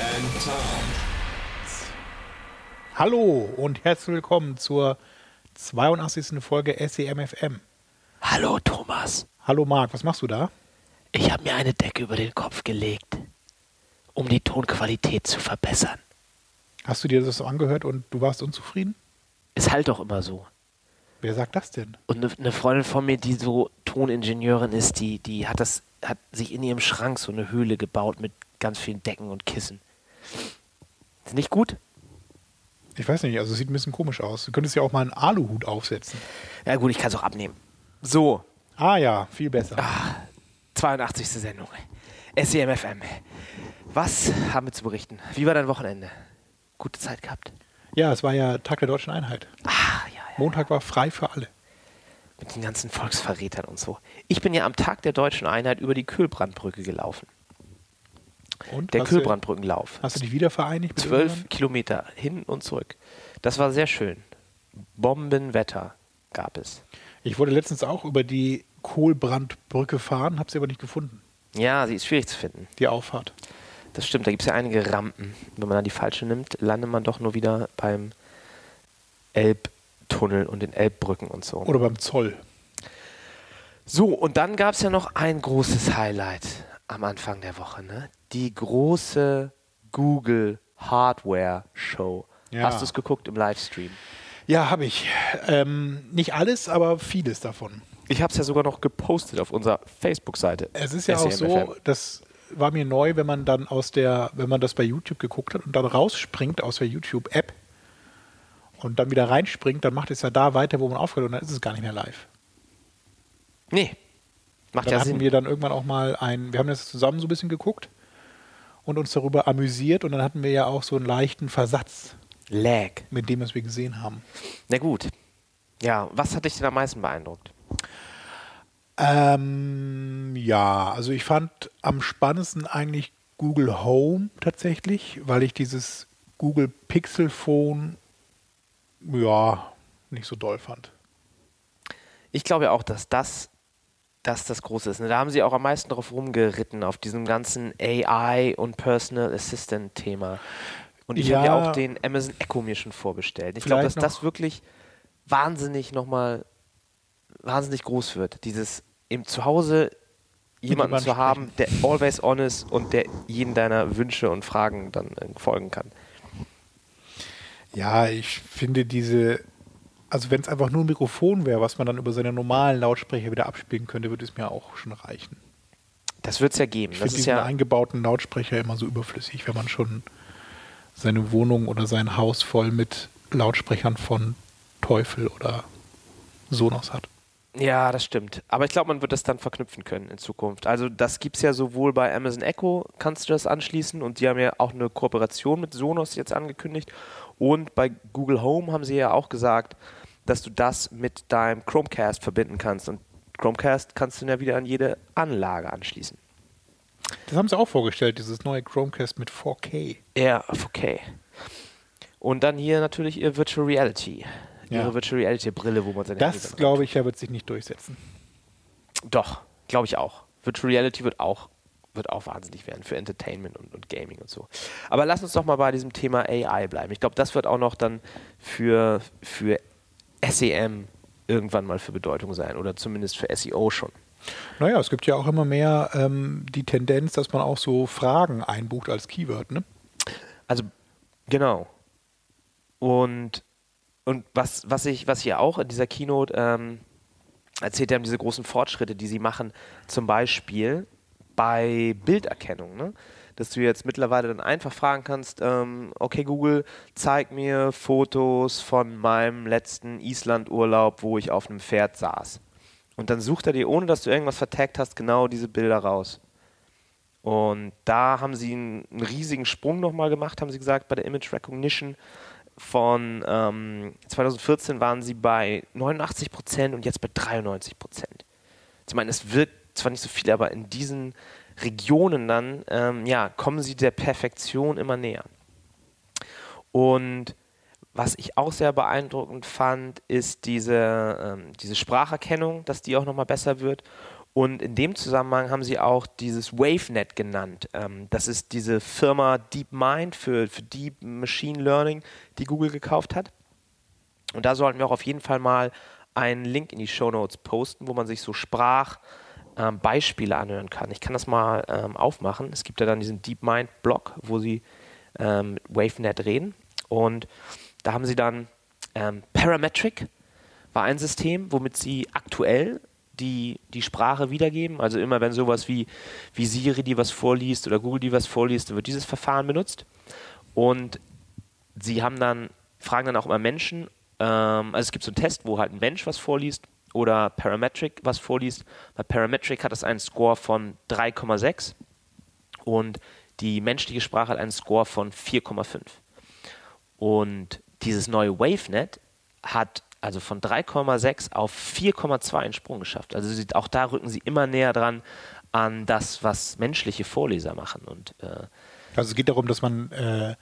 and Tom. Hallo und herzlich willkommen zur 82. Folge SEMFM. Hallo Thomas. Hallo Marc, was machst du da? Ich habe mir eine Decke über den Kopf gelegt, um die Tonqualität zu verbessern. Hast du dir das so angehört und du warst unzufrieden? Ist halt doch immer so. Wer sagt das denn? Und eine ne Freundin von mir, die so Toningenieurin ist, die, die hat das, hat sich in ihrem Schrank so eine Höhle gebaut mit ganz vielen Decken und Kissen. Ist nicht gut? Ich weiß nicht, also sieht ein bisschen komisch aus. Du könntest ja auch mal einen Aluhut aufsetzen. Ja gut, ich kann es auch abnehmen. So, Ah ja, viel besser. 82. Sendung. SEMFM. Was haben wir zu berichten? Wie war dein Wochenende? Gute Zeit gehabt? Ja, es war ja Tag der deutschen Einheit. Ah, ja, ja. Montag war frei für alle. Mit den ganzen Volksverrätern und so. Ich bin ja am Tag der deutschen Einheit über die Kühlbrandbrücke gelaufen. Und Der Kühlbrandbrückenlauf. Hast du dich wieder vereinigt? Zwölf? Kilometer hin und zurück. Das war sehr schön. Bombenwetter gab es. Ich wollte letztens auch über die Kohlbrandbrücke fahren, habe sie aber nicht gefunden. Ja, sie ist schwierig zu finden. Die Auffahrt. Das stimmt, da gibt es ja einige Rampen. Wenn man dann die falsche nimmt, landet man doch nur wieder beim Elbtunnel und den Elbbrücken und so. Oder beim Zoll. So, und dann gab es ja noch ein großes Highlight am Anfang der Woche, ne? Die große Google Hardware Show. Ja. Hast du es geguckt im Livestream? Ja, habe ich. Ähm, nicht alles, aber vieles davon. Ich habe es ja sogar noch gepostet auf unserer Facebook-Seite. Es ist ja auch so, das war mir neu, wenn man dann aus der, wenn man das bei YouTube geguckt hat und dann rausspringt aus der YouTube-App und dann wieder reinspringt, dann macht es ja da weiter, wo man aufhört und dann ist es gar nicht mehr live. Nee, macht Dann ja hatten Sinn. wir dann irgendwann auch mal ein, wir haben das zusammen so ein bisschen geguckt und uns darüber amüsiert und dann hatten wir ja auch so einen leichten Versatz Lag. mit dem, was wir gesehen haben. Na gut. Ja, was hat dich denn am meisten beeindruckt? Ähm, ja, also ich fand am spannendsten eigentlich Google Home tatsächlich, weil ich dieses Google Pixel Phone ja nicht so doll fand. Ich glaube ja auch, dass das, das das Große ist. Ne? Da haben sie auch am meisten drauf rumgeritten, auf diesem ganzen AI und Personal Assistant Thema. Und ich habe ja Ja. auch den Amazon Echo mir schon vorbestellt. Ich glaube, dass das wirklich wahnsinnig nochmal, wahnsinnig groß wird. Dieses im Zuhause jemanden zu haben, der always on ist und der jeden deiner Wünsche und Fragen dann äh, folgen kann. Ja, ich finde diese, also wenn es einfach nur ein Mikrofon wäre, was man dann über seine normalen Lautsprecher wieder abspielen könnte, würde es mir auch schon reichen. Das wird es ja geben. Ich finde diesen ja, eingebauten Lautsprecher immer so überflüssig, wenn man schon seine Wohnung oder sein Haus voll mit Lautsprechern von Teufel oder Sonos hat. Ja, das stimmt. Aber ich glaube, man wird das dann verknüpfen können in Zukunft. Also das gibt es ja sowohl bei Amazon Echo, kannst du das anschließen und die haben ja auch eine Kooperation mit Sonos jetzt angekündigt. Und bei Google Home haben sie ja auch gesagt, dass du das mit deinem Chromecast verbinden kannst. Und Chromecast kannst du ja wieder an jede Anlage anschließen. Das haben sie auch vorgestellt, dieses neue Chromecast mit 4K. Ja, okay. Und dann hier natürlich ihr Virtual Reality. Ja. Ihre Virtual Reality Brille, wo man seine Das, dann glaube ich, ja, wird sich nicht durchsetzen. Doch, glaube ich auch. Virtual Reality wird auch, wird auch wahnsinnig werden für Entertainment und, und Gaming und so. Aber lass uns doch mal bei diesem Thema AI bleiben. Ich glaube, das wird auch noch dann für, für SEM irgendwann mal für Bedeutung sein oder zumindest für SEO schon. Naja, es gibt ja auch immer mehr ähm, die Tendenz, dass man auch so Fragen einbucht als Keyword, ne? Also, genau. Und, und was, was ich, was hier auch in dieser Keynote ähm, erzählt haben, diese großen Fortschritte, die sie machen, zum Beispiel bei Bilderkennung, ne? Dass du jetzt mittlerweile dann einfach fragen kannst, ähm, okay Google, zeig mir Fotos von meinem letzten Islandurlaub, wo ich auf einem Pferd saß. Und dann sucht er dir, ohne dass du irgendwas vertaggt hast, genau diese Bilder raus. Und da haben sie einen, einen riesigen Sprung nochmal gemacht, haben sie gesagt, bei der Image Recognition. Von ähm, 2014 waren sie bei 89 Prozent und jetzt bei 93 Prozent. Ich meine, es wirkt zwar nicht so viel, aber in diesen Regionen dann, ähm, ja, kommen sie der Perfektion immer näher. Und was ich auch sehr beeindruckend fand, ist diese, ähm, diese Spracherkennung, dass die auch nochmal besser wird. Und in dem Zusammenhang haben sie auch dieses WaveNet genannt. Ähm, das ist diese Firma DeepMind für, für Deep Machine Learning, die Google gekauft hat. Und da sollten wir auch auf jeden Fall mal einen Link in die Show Notes posten, wo man sich so Sprachbeispiele ähm, anhören kann. Ich kann das mal ähm, aufmachen. Es gibt ja dann diesen DeepMind-Blog, wo sie ähm, mit WaveNet reden. Und da haben sie dann ähm, Parametric, war ein System, womit sie aktuell die, die Sprache wiedergeben. Also immer wenn sowas wie, wie Siri die was vorliest oder Google die was vorliest, wird dieses Verfahren benutzt. Und sie haben dann, fragen dann auch immer Menschen, ähm, also es gibt so einen Test, wo halt ein Mensch was vorliest oder Parametric was vorliest. Bei Parametric hat es einen Score von 3,6 und die menschliche Sprache hat einen Score von 4,5. Und dieses neue WaveNet hat also von 3,6 auf 4,2 einen Sprung geschafft. Also sie, auch da rücken sie immer näher dran an das, was menschliche Vorleser machen. Und, äh, also es geht darum, dass man äh,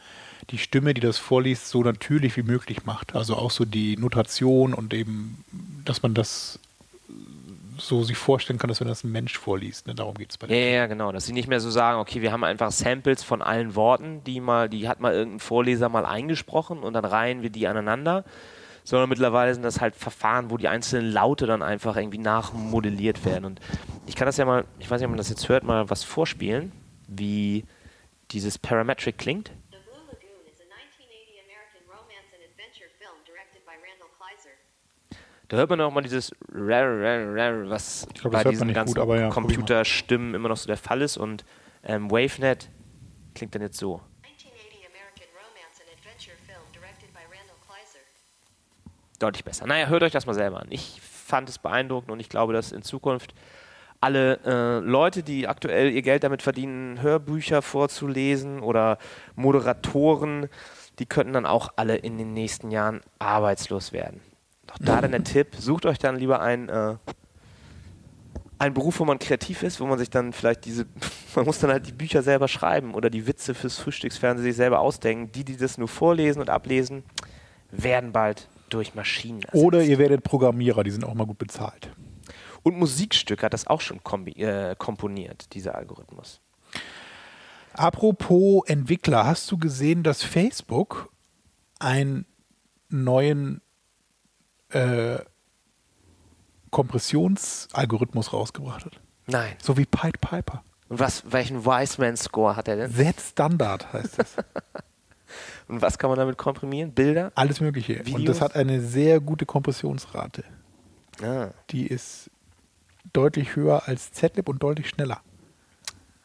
die Stimme, die das vorliest, so natürlich wie möglich macht. Also auch so die Notation und eben, dass man das so sich vorstellen kann, dass wenn das ein Mensch vorliest. Ne? Darum geht es bei ja, ja, genau. Dass sie nicht mehr so sagen, okay, wir haben einfach Samples von allen Worten, die mal, die hat mal irgendein Vorleser mal eingesprochen und dann reihen wir die aneinander, sondern mittlerweile sind das halt Verfahren, wo die einzelnen Laute dann einfach irgendwie nachmodelliert werden. Und ich kann das ja mal, ich weiß nicht, ob man das jetzt hört, mal was vorspielen, wie dieses Parametric klingt. Da hört man auch mal dieses was glaub, bei diesen ganzen gut, ja, Computerstimmen immer noch so der Fall ist. Und ähm, WaveNet klingt dann jetzt so. deutlich besser. Naja, hört euch das mal selber an. Ich fand es beeindruckend und ich glaube, dass in Zukunft alle äh, Leute, die aktuell ihr Geld damit verdienen, Hörbücher vorzulesen oder Moderatoren, die könnten dann auch alle in den nächsten Jahren arbeitslos werden. Doch da dann der Tipp, sucht euch dann lieber ein äh, ein Beruf, wo man kreativ ist, wo man sich dann vielleicht diese, man muss dann halt die Bücher selber schreiben oder die Witze fürs Frühstücksfernsehen sich selber ausdenken. Die, die das nur vorlesen und ablesen, werden bald durch Maschinen ersetzt. Oder ihr werdet Programmierer, die sind auch mal gut bezahlt. Und Musikstück hat das auch schon äh, komponiert, dieser Algorithmus. Apropos Entwickler, hast du gesehen, dass Facebook einen neuen äh, Kompressionsalgorithmus rausgebracht hat? Nein. So wie Pied Piper. Und was, welchen Wiseman-Score hat er denn? Z-Standard heißt es. Und was kann man damit komprimieren? Bilder? Alles Mögliche. Videos? Und das hat eine sehr gute Kompressionsrate. Ah. Die ist deutlich höher als Z-Lib und deutlich schneller.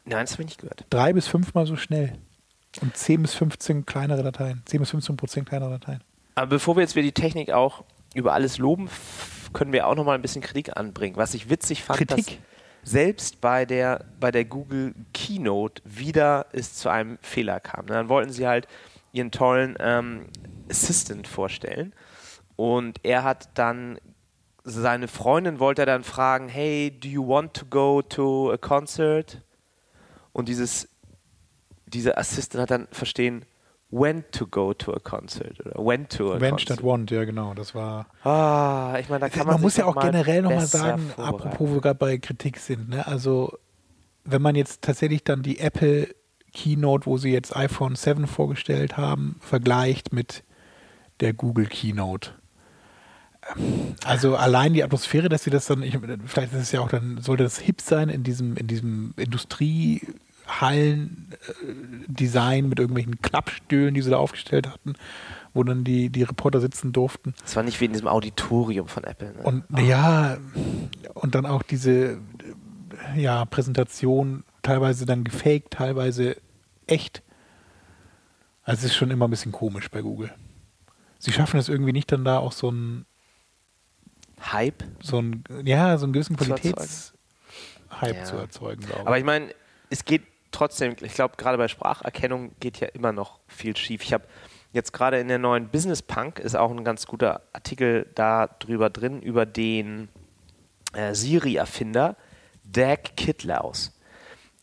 Nein, das habe ich nicht gehört. Drei bis fünfmal so schnell. Und 10 bis 15 kleinere Dateien. 10 bis 15 Prozent kleinere Dateien. Aber bevor wir jetzt wieder die Technik auch über alles loben, können wir auch noch mal ein bisschen Kritik anbringen. Was ich witzig fand, Kritik? dass selbst bei der, bei der Google Keynote wieder es zu einem Fehler kam. Dann wollten sie halt ihren tollen ähm, Assistant vorstellen. Und er hat dann seine Freundin wollte er dann fragen, hey, do you want to go to a concert? Und dieses, dieser Assistant hat dann verstehen, when to go to a concert oder when to a when concert. statt want, ja genau, das war. Ah, ich meine, da kann man, man muss ja auch mal generell nochmal sagen, apropos wir gerade bei Kritik sind, ne? also wenn man jetzt tatsächlich dann die Apple Keynote, wo sie jetzt iPhone 7 vorgestellt haben, vergleicht mit der Google Keynote. Also allein die Atmosphäre, dass sie das dann, ich, vielleicht ist es ja auch dann, sollte das hip sein in diesem, in diesem Industriehallen-Design mit irgendwelchen Klappstühlen, die sie da aufgestellt hatten, wo dann die, die Reporter sitzen durften. Das war nicht wie in diesem Auditorium von Apple. Ne? Und oh. ja, und dann auch diese ja, Präsentation teilweise dann gefaked, teilweise echt. Also es ist schon immer ein bisschen komisch bei Google. Sie schaffen es irgendwie nicht dann da auch so ein Hype? So ein, ja, so einen gewissen Qualitätshype ja. zu erzeugen, glaube ich. Aber ich meine, es geht trotzdem, ich glaube, gerade bei Spracherkennung geht ja immer noch viel schief. Ich habe jetzt gerade in der neuen Business Punk ist auch ein ganz guter Artikel da drüber drin, über den äh, Siri-Erfinder Dag Kitlaus,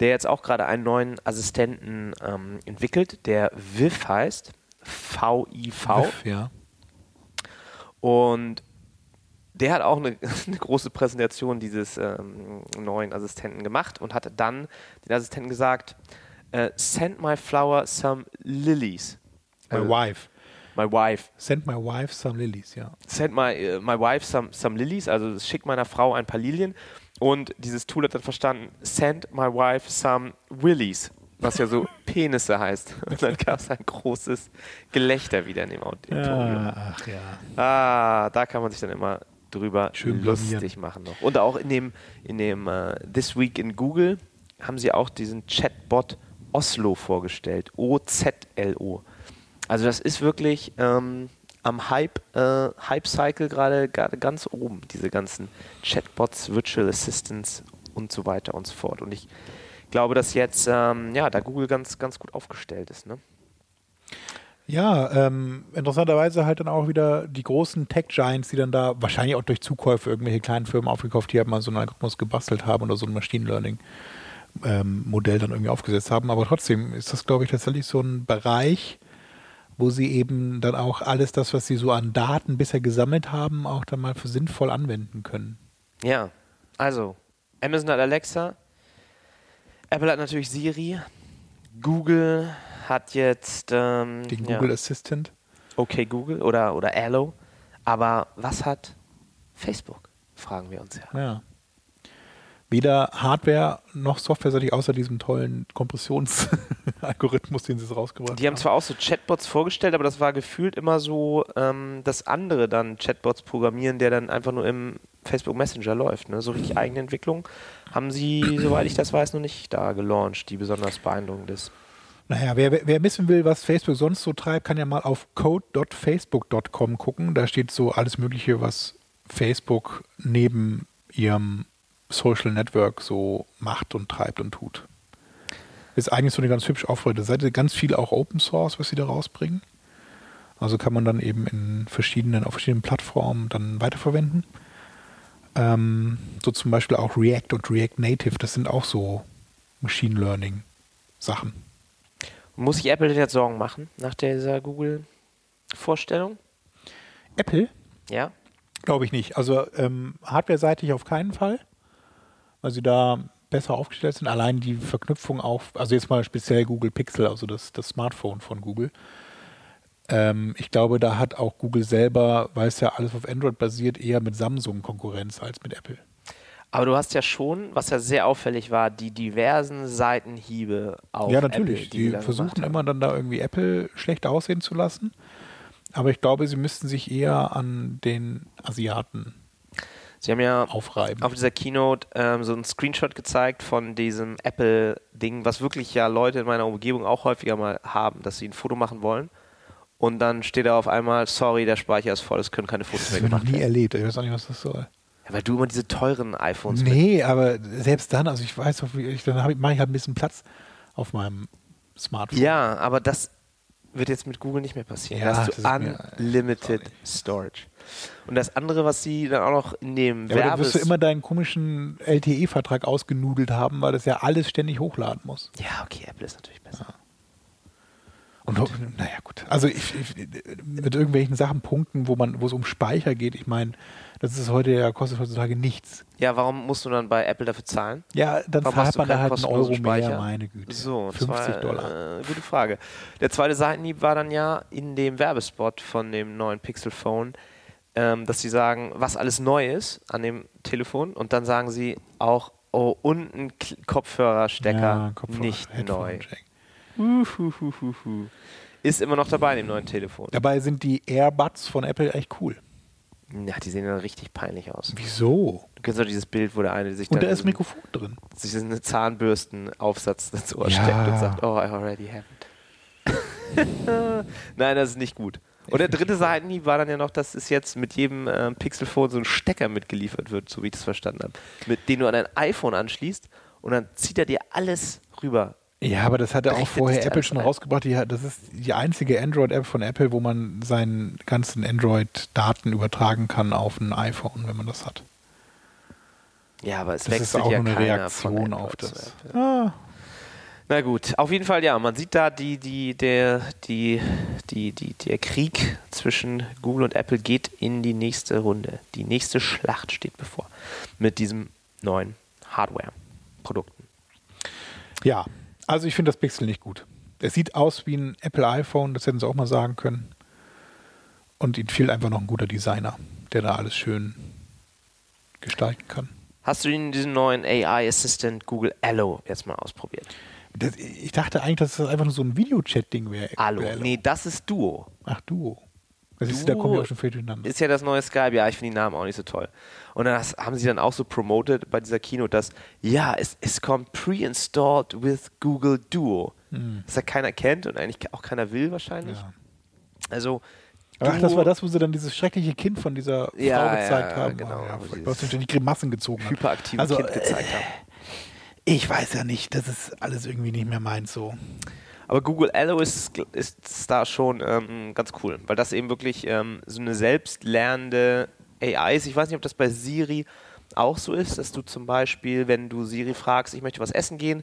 der jetzt auch gerade einen neuen Assistenten ähm, entwickelt, der Viv heißt. V-I-V. Viv, ja. Und der hat auch eine, eine große Präsentation dieses ähm, neuen Assistenten gemacht und hat dann den Assistenten gesagt, äh, send my flower some lilies. My Also, wife. My wife. Send my wife some lilies, ja. Send my, äh, my wife some, some lilies, also schick meiner Frau ein paar Lilien. Und dieses Tool hat dann verstanden, send my wife some willies, was ja so Penisse heißt. Und dann gab es ein großes Gelächter wieder in dem Auditorium. ach ja. Ah, da kann man sich dann immer drüber Schön lustig blamieren. machen noch. Und auch in dem, in dem äh, This Week in Google haben sie auch diesen Chatbot Oslo vorgestellt. O-Z-L-O. Also das ist wirklich ähm, am Hype, äh, Hype-Cycle gerade gerade ganz oben, diese ganzen Chatbots, Virtual Assistants und so weiter und so fort. Und ich glaube, dass jetzt ähm, ja, da Google ganz, ganz gut aufgestellt ist. Ne? Ja, ähm, interessanterweise halt dann auch wieder die großen Tech-Giants, die dann da wahrscheinlich auch durch Zukäufe irgendwelche kleinen Firmen aufgekauft, die halt mal so einen Algorithmus gebastelt haben oder so ein Machine Learning-Modell dann irgendwie aufgesetzt haben. Aber trotzdem ist das, glaube ich, tatsächlich so ein Bereich, wo sie eben dann auch alles das, was sie so an Daten bisher gesammelt haben, auch dann mal für sinnvoll anwenden können. Ja, also Amazon hat Alexa, Apple hat natürlich Siri, Google hat jetzt ähm, Den ja, Google Assistant. okay Google oder, oder Allo, aber was hat Facebook, fragen wir uns ja. Ja. Weder Hardware noch softwareseitig, außer diesem tollen Kompressionsalgorithmus, den sie so rausgebracht Die haben zwar auch so Chatbots vorgestellt, aber das war gefühlt immer so, ähm, dass andere dann Chatbots programmieren, der dann einfach nur im Facebook Messenger läuft. Ne? So richtig eigene Entwicklung haben sie, soweit ich das weiß, noch nicht da gelauncht, die besonders beeindruckend ist. Naja, wer, wer wissen will, was Facebook sonst so treibt, kann ja mal auf code.facebook.com gucken. Da steht so alles Mögliche, was Facebook neben ihrem Social Network so macht und treibt und tut. Ist eigentlich so eine ganz hübsch aufgeräumte Seite. Ganz viel auch Open Source, was sie da rausbringen. Also kann man dann eben in verschiedenen, auf verschiedenen Plattformen dann weiterverwenden. Ähm, so zum Beispiel auch React und React Native, das sind auch so Machine Learning Sachen. Muss sich Apple jetzt Sorgen machen nach dieser Google-Vorstellung? Apple Ja? Glaube ich nicht. Also ähm, hardware-seitig auf keinen Fall, weil sie da besser aufgestellt sind. Allein die Verknüpfung auf, also jetzt mal speziell Google Pixel, also das, das Smartphone von Google. Ähm, ich glaube, da hat auch Google selber, weil es ja alles auf Android basiert, eher mit Samsung Konkurrenz als mit Apple. Aber du hast ja schon, was ja sehr auffällig war, die diversen Seitenhiebe auf ja, natürlich. Apple, die, die versuchen gemacht immer dann da irgendwie Apple schlecht aussehen zu lassen. Aber ich glaube, sie müssten sich eher an den Asiaten Sie haben ja aufreiben. auf dieser Keynote ähm, so einen Screenshot gezeigt von diesem Apple-Ding, was wirklich ja Leute in meiner Umgebung auch häufiger mal haben, dass sie ein Foto machen wollen und dann steht da auf einmal, sorry, der Speicher ist voll, es können keine Fotos das mehr habe ich noch gemacht nie werden. erlebt. Ich weiß auch nicht, was das soll. Ja, weil du immer diese teuren iPhones Nee, aber selbst dann, also ich weiß, ich, dann mache ich halt ein bisschen Platz auf meinem Smartphone. Ja, aber das wird jetzt mit Google nicht mehr passieren. Ja, da hast du ist mir- Unlimited Storage. Und das andere, was sie dann auch noch in dem Ja, aber da wirst Werbes... du immer deinen komischen LTE-Vertrag ausgenudelt haben, weil das ja alles ständig hochladen muss. ja, okay, Apple ist natürlich besser. Und, naja, gut. Also ich, ich, mit irgendwelchen Sachen punkten, wo man, wo es um Speicher geht, ich meine, das ist heute ja, kostet heutzutage nichts. Ja, warum musst du dann bei Apple dafür zahlen? Ja, dann Warum zahlt man da halt einen Euro Speicher? mehr, meine Güte. So, 50 zwei, Dollar. Äh, gute Frage. Der zweite Seitenhieb war dann ja in dem Werbespot von dem neuen Pixel Phone, ähm, dass sie sagen, was alles neu ist an dem Telefon und dann sagen sie auch, oh, und ein Kopfhörerstecker, Ja, Kopfhörer, nicht Headphone neu. Uhuhuhuhu. Ist immer noch dabei in dem neuen Telefon. Dabei sind die Airbuds von Apple echt cool. Ja, die sehen dann richtig peinlich aus. Wieso? Du kennst doch dieses Bild, wo der eine sich Und da ist Mikrofon drin. sich diesen Zahnbürstenaufsatz ins Ohr Ja. steckt und sagt, oh, I already have it. Nein, das ist nicht gut. Und der dritte Seitenhieb war dann ja noch, dass es jetzt mit jedem ähm, Pixelphone so ein Stecker mitgeliefert wird, so wie ich das verstanden habe, mit dem du an dein iPhone anschließt und dann zieht er dir alles rüber. Ja, aber das hat ja auch vorher Apple schon rausgebracht. Die, das ist die einzige Android-App von Apple, wo man seinen ganzen Android-Daten übertragen kann auf ein iPhone, wenn man das hat. Ja, aber es Das ist wechselt auch ja nur eine Reaktion auf das. Ah, Na gut, auf jeden Fall ja. Man sieht da die, die, der, die, die, die, der Krieg zwischen Google und Apple geht in die nächste Runde. Die nächste Schlacht steht bevor mit diesem neuen Hardware-Produkten. ja, also ich finde das Pixel nicht gut. Es sieht aus wie ein Apple iPhone, das hätten sie auch mal sagen können. Und ihnen fehlt einfach noch ein guter Designer, der da alles schön gestalten kann. Hast du den, diesen neuen AI-Assistant Google Allo jetzt mal ausprobiert? Das, ich dachte eigentlich, dass das einfach nur so ein Videochat-Ding wäre. Allo. Nee, das ist Duo. Ach, Duo. Das ist, da Duo kommen wir auch schon viel durcheinander. Ist ja das neue Skype. Ja, ich finde die Namen auch nicht so toll. Und das haben sie dann auch so promoted bei dieser Keynote, dass ja, es, es kommt pre-installed with Google Duo. Das ja keiner kennt und eigentlich auch keiner will wahrscheinlich. Ja. Also Ach, das war das, wo sie dann dieses schreckliche Kind von dieser Frau Ja, gezeigt ja, haben. genau. Ja, Wo sich die Grimassen gezogen hat. hyperaktive Also, Kind gezeigt haben. Ich weiß ja nicht, das ist alles irgendwie nicht mehr meins so. Aber Google Allo ist, ist da schon ähm, ganz cool, weil das eben wirklich ähm, so eine selbstlernende AI ist. Ich weiß nicht, ob das bei Siri auch so ist, dass du zum Beispiel, wenn du Siri fragst, ich möchte was essen gehen,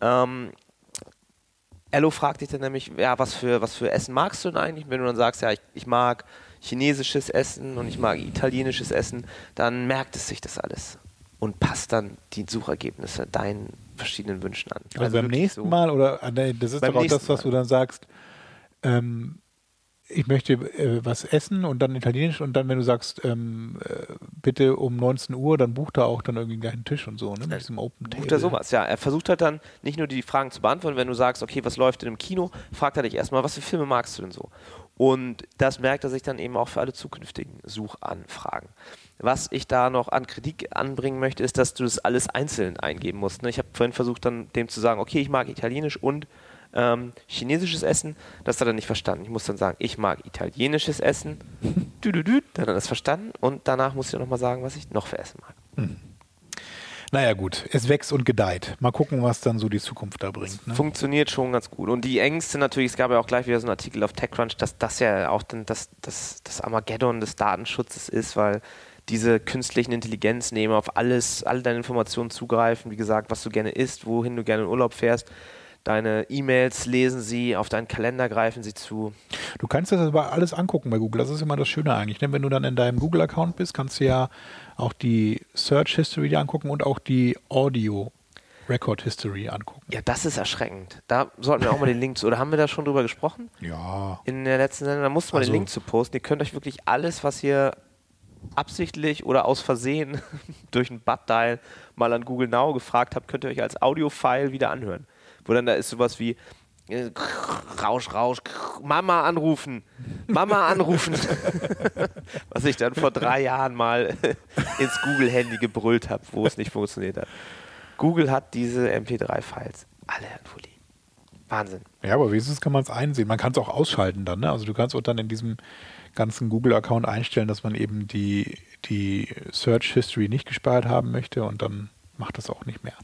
ähm, Allo fragt dich dann nämlich, ja, was für, was für Essen magst du denn eigentlich? Wenn du dann sagst, ja, ich, ich mag chinesisches Essen und ich mag italienisches Essen, dann merkt es sich das alles und passt dann die Suchergebnisse deinen verschiedenen Wünschen an. Also, beim wirklich nächsten so. Mal oder ah, das ist Beim doch auch das, was du Mal. dann sagst, ähm, ich möchte äh, was essen und dann italienisch und dann, wenn du sagst, ähm, äh, bitte um 19 Uhr, dann bucht er auch dann irgendwie gleich einen Tisch und so, ne? Mit diesem Open Bucht Table. er sowas, ja. Er versucht halt dann nicht nur die Fragen zu beantworten, wenn du sagst, okay, was läuft denn im Kino, fragt er dich erstmal, was für Filme magst du denn so? Und das merkt er sich dann eben auch für alle zukünftigen Suchanfragen. Was ich da noch an Kritik anbringen möchte, ist, dass du das alles einzeln eingeben musst. Ne? Ich habe vorhin versucht, dann dem zu sagen, okay, ich mag Italienisch und ähm, chinesisches Essen. Das hat er nicht verstanden. Ich muss dann sagen, ich mag italienisches Essen. Dü, dü, dü. Dann hat er das verstanden und danach muss ich nochmal sagen, was ich noch für Essen mag. Naja, gut, es wächst und gedeiht. Mal gucken, was dann so die Zukunft da bringt. Ne? Funktioniert schon ganz gut. Und die Ängste natürlich, es gab ja auch gleich wieder so einen Artikel auf TechCrunch, dass das ja auch dann das, das, das Armageddon des Datenschutzes ist, weil diese künstlichen Intelligenznehmer auf alles, alle deine Informationen zugreifen, wie gesagt, was du gerne isst, wohin du gerne in Urlaub fährst. Deine E-Mails lesen sie, auf deinen Kalender greifen sie zu. Du kannst das aber alles angucken bei Google. Das ist immer das Schöne eigentlich. Ne? Wenn du dann in deinem Google-Account bist, kannst du ja auch die Search History dir angucken und auch die Audio Record History angucken. Ja, das ist erschreckend. Da sollten wir auch mal den Link zu, oder haben wir da schon drüber gesprochen? Ja. in der letzten Sendung, da musste man Also- den Link zu posten. Ihr könnt euch wirklich alles, was ihr absichtlich oder aus Versehen durch ein Butt-Dial mal an Google Now gefragt habt, könnt ihr euch als Audio-File wieder anhören. Wo dann da ist sowas wie äh, Rausch, Rausch, Mama anrufen, Mama anrufen. was ich dann vor drei Jahren mal ins Google-Handy gebrüllt habe, wo es nicht funktioniert hat. Google hat diese MP3-Files alle entfolgt. Wahnsinn. Ja, aber wenigstens kann man es einsehen. Man kann es auch ausschalten dann. Ne? Also du kannst auch dann in diesem ganzen Google-Account einstellen, dass man eben die, die Search History nicht gespeichert haben möchte und dann macht das auch nicht mehr.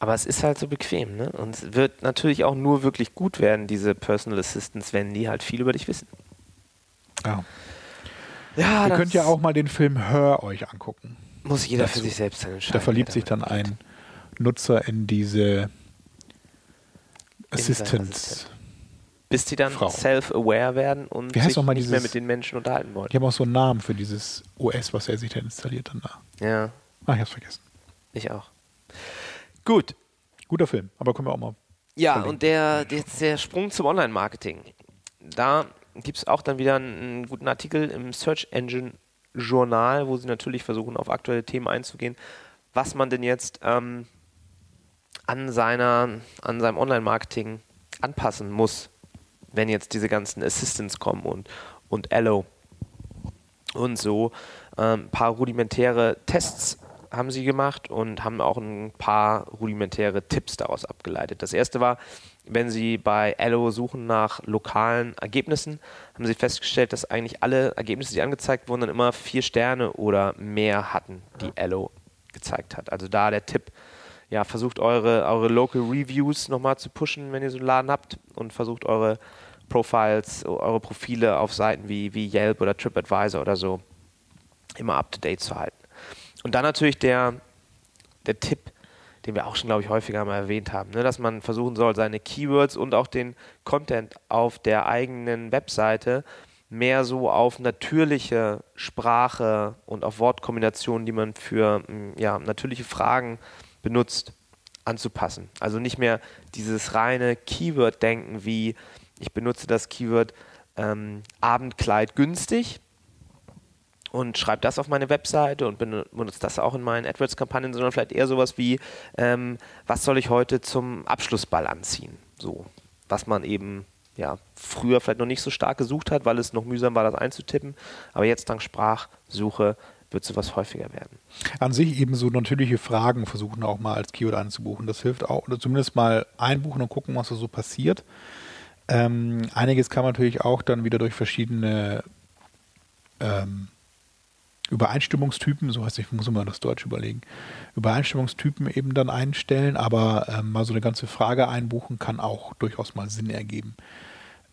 Aber es ist halt so bequem, ne? Und es wird natürlich auch nur wirklich gut werden, diese Personal Assistants, wenn die halt viel über dich wissen. Ja. Ja, Ihr könnt ja auch mal den Film Hör euch angucken. Muss jeder für dazu. sich selbst dann entscheiden. Da verliebt sich dann ein Nutzer in diese Assistants. Bis die dann self-aware werden und sich nicht mehr dieses- mit den Menschen unterhalten wollen. Die haben auch so einen Namen für dieses OS, was er sich dann installiert dann da. Ja, Ach, ich hab's vergessen. ich auch. Gut. Guter Film, aber können wir auch mal. Ja, verlinken. und der, jetzt der Sprung zum Online-Marketing. Da gibt es auch dann wieder einen, guten Artikel im Search Engine Journal, wo sie natürlich versuchen, auf aktuelle Themen einzugehen, was man denn jetzt ähm, an, seiner, an seinem Online-Marketing anpassen muss, wenn jetzt diese ganzen Assistants kommen und, und Allo und so. Ähm, ein paar rudimentäre Tests haben sie gemacht und haben auch ein paar rudimentäre Tipps daraus abgeleitet. Das erste war, wenn sie bei Allo suchen nach lokalen Ergebnissen, haben sie festgestellt, dass eigentlich alle Ergebnisse, die angezeigt wurden, dann immer vier Sterne oder mehr hatten, die Allo gezeigt hat. Also da der Tipp, ja, versucht eure, eure Local Reviews nochmal zu pushen, wenn ihr so einen Laden habt und versucht eure Profiles, eure Profile auf Seiten wie, wie Yelp oder TripAdvisor oder so immer up to date zu halten. Und dann natürlich der, der Tipp, den wir auch schon, glaube ich, häufiger mal erwähnt haben, ne, dass man versuchen soll, seine Keywords und auch den Content auf der eigenen Webseite mehr so auf natürliche Sprache und auf Wortkombinationen, die man für mm, ja, natürliche Fragen benutzt, anzupassen. Also nicht mehr dieses reine Keyword-Denken wie ich benutze das Keyword ähm, Abendkleid günstig und schreibe das auf meine Webseite und benutze das auch in meinen AdWords-Kampagnen, sondern vielleicht eher sowas wie, ähm, was soll ich heute zum Abschlussball anziehen? So, was man eben ja, früher vielleicht noch nicht so stark gesucht hat, weil es noch mühsam war, das einzutippen. Aber jetzt dank Sprachsuche wird sowas häufiger werden. An sich eben so natürliche Fragen versuchen auch mal als Keyword einzubuchen. Das hilft auch, oder zumindest mal einbuchen und gucken, was da so passiert. Ähm, einiges kann man natürlich auch dann wieder durch verschiedene ähm, Übereinstimmungstypen, so heißt ich muss immer das Deutsch überlegen, Übereinstimmungstypen eben dann einstellen, aber ähm, mal so eine ganze Frage einbuchen kann auch durchaus mal Sinn ergeben.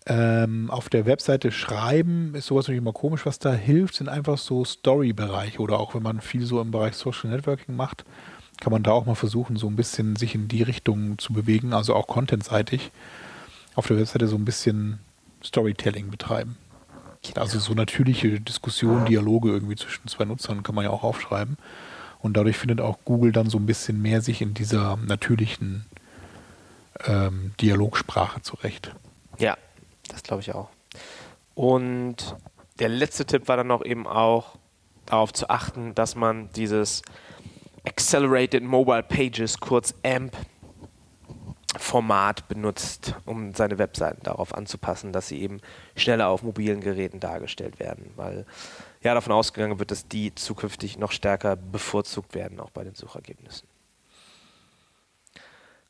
Ähm, auf der Webseite schreiben ist sowas natürlich immer komisch, was da hilft, sind einfach so Story-Bereiche oder auch wenn man viel so im Bereich Social Networking macht, kann man da auch mal versuchen, so ein bisschen sich in die Richtung zu bewegen, also auch contentseitig auf der Webseite so ein bisschen Storytelling betreiben. Also so natürliche Diskussionen, Dialoge irgendwie zwischen zwei Nutzern kann man ja auch aufschreiben. Und dadurch findet auch Google dann so ein bisschen mehr sich in dieser natürlichen ähm, Dialogsprache zurecht. Ja, das glaube ich auch. Und der letzte Tipp war dann noch eben auch darauf zu achten, dass man dieses Accelerated Mobile Pages, kurz AMP, Format benutzt, um seine Webseiten darauf anzupassen, dass sie eben schneller auf mobilen Geräten dargestellt werden, weil ja davon ausgegangen wird, dass die zukünftig noch stärker bevorzugt werden, auch bei den Suchergebnissen.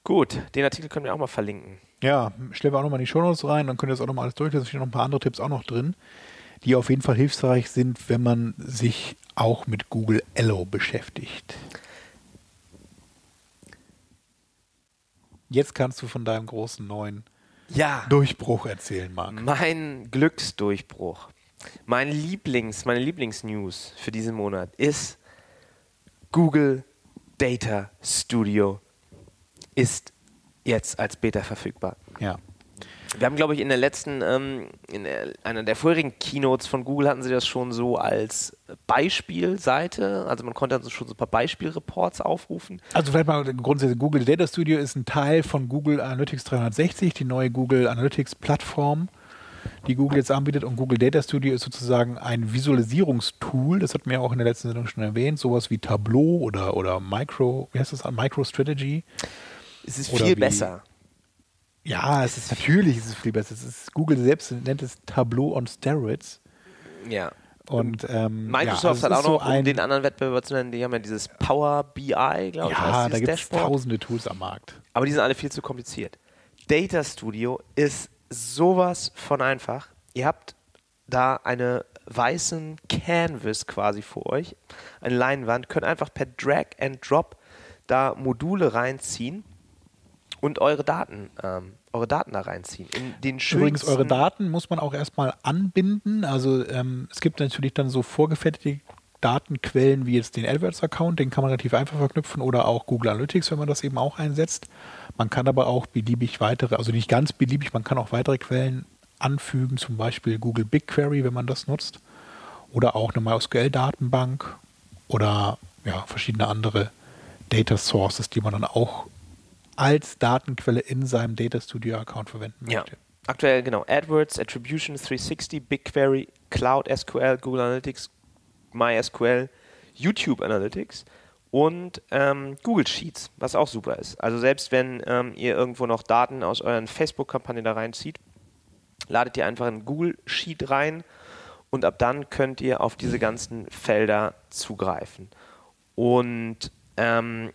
Gut, den Artikel können wir auch mal verlinken. Ja, stellen wir auch nochmal in die Shownotes rein, dann könnt ihr das auch nochmal alles durchlesen. Da stehen noch ein paar andere Tipps auch noch drin, die auf jeden Fall hilfreich sind, wenn man sich auch mit Google Allo beschäftigt. Jetzt kannst du von deinem großen neuen ja. Durchbruch erzählen, Marc. Mein Glücksdurchbruch. Mein Lieblings, meine Lieblingsnews für diesen Monat ist Google Data Studio ist jetzt als Beta verfügbar. Ja. Wir haben, glaube ich, in der letzten, ähm, in der, einer der vorherigen Keynotes von Google hatten sie das schon so als Beispielseite. Also man konnte also schon so ein paar Beispielreports aufrufen. Also vielleicht mal grundsätzlich, Google Data Studio ist ein Teil von Google Analytics 360, die neue Google Analytics Plattform, die Google jetzt anbietet. Und Google Data Studio ist sozusagen ein Visualisierungstool, das hatten wir auch in der letzten Sendung schon erwähnt, sowas wie Tableau oder, oder Micro, wie heißt das, MicroStrategy. Es ist viel besser. Ja, es ist natürlich es ist viel besser. Es ist, Google selbst nennt es Tableau on Steroids. Ja. Und ähm, Microsoft ja, also hat auch noch, um den anderen Wettbewerber zu nennen, die haben ja dieses Power BI, glaube ich. Ja, da gibt es tausende Tools am Markt. Aber die sind alle viel zu kompliziert. Data Studio ist sowas von einfach. Ihr habt da eine weißen Canvas quasi vor euch, eine Leinwand, könnt einfach per Drag and Drop da Module reinziehen und eure Daten, ähm, eure Daten da reinziehen. In den Übrigens, eure Daten muss man auch erstmal anbinden. Also ähm, es gibt natürlich dann so vorgefertigte Datenquellen wie jetzt den AdWords-Account, den kann man relativ einfach verknüpfen oder auch Google Analytics, wenn man das eben auch einsetzt. Man kann aber auch beliebig weitere, also nicht ganz beliebig, man kann auch weitere Quellen anfügen, zum Beispiel Google BigQuery, wenn man das nutzt, oder auch eine MySQL-Datenbank oder ja, verschiedene andere Data Sources, die man dann auch als Datenquelle in seinem Data Studio Account verwenden möchte. Ja. Aktuell genau AdWords, Attribution 360, BigQuery, Cloud SQL, Google Analytics, MySQL, YouTube Analytics und ähm, Google Sheets, was auch super ist. Also selbst wenn ähm, ihr irgendwo noch Daten aus euren Facebook-Kampagnen da reinzieht, ladet ihr einfach ein Google Sheet rein und ab dann könnt ihr auf diese ganzen Felder zugreifen. Und ähm,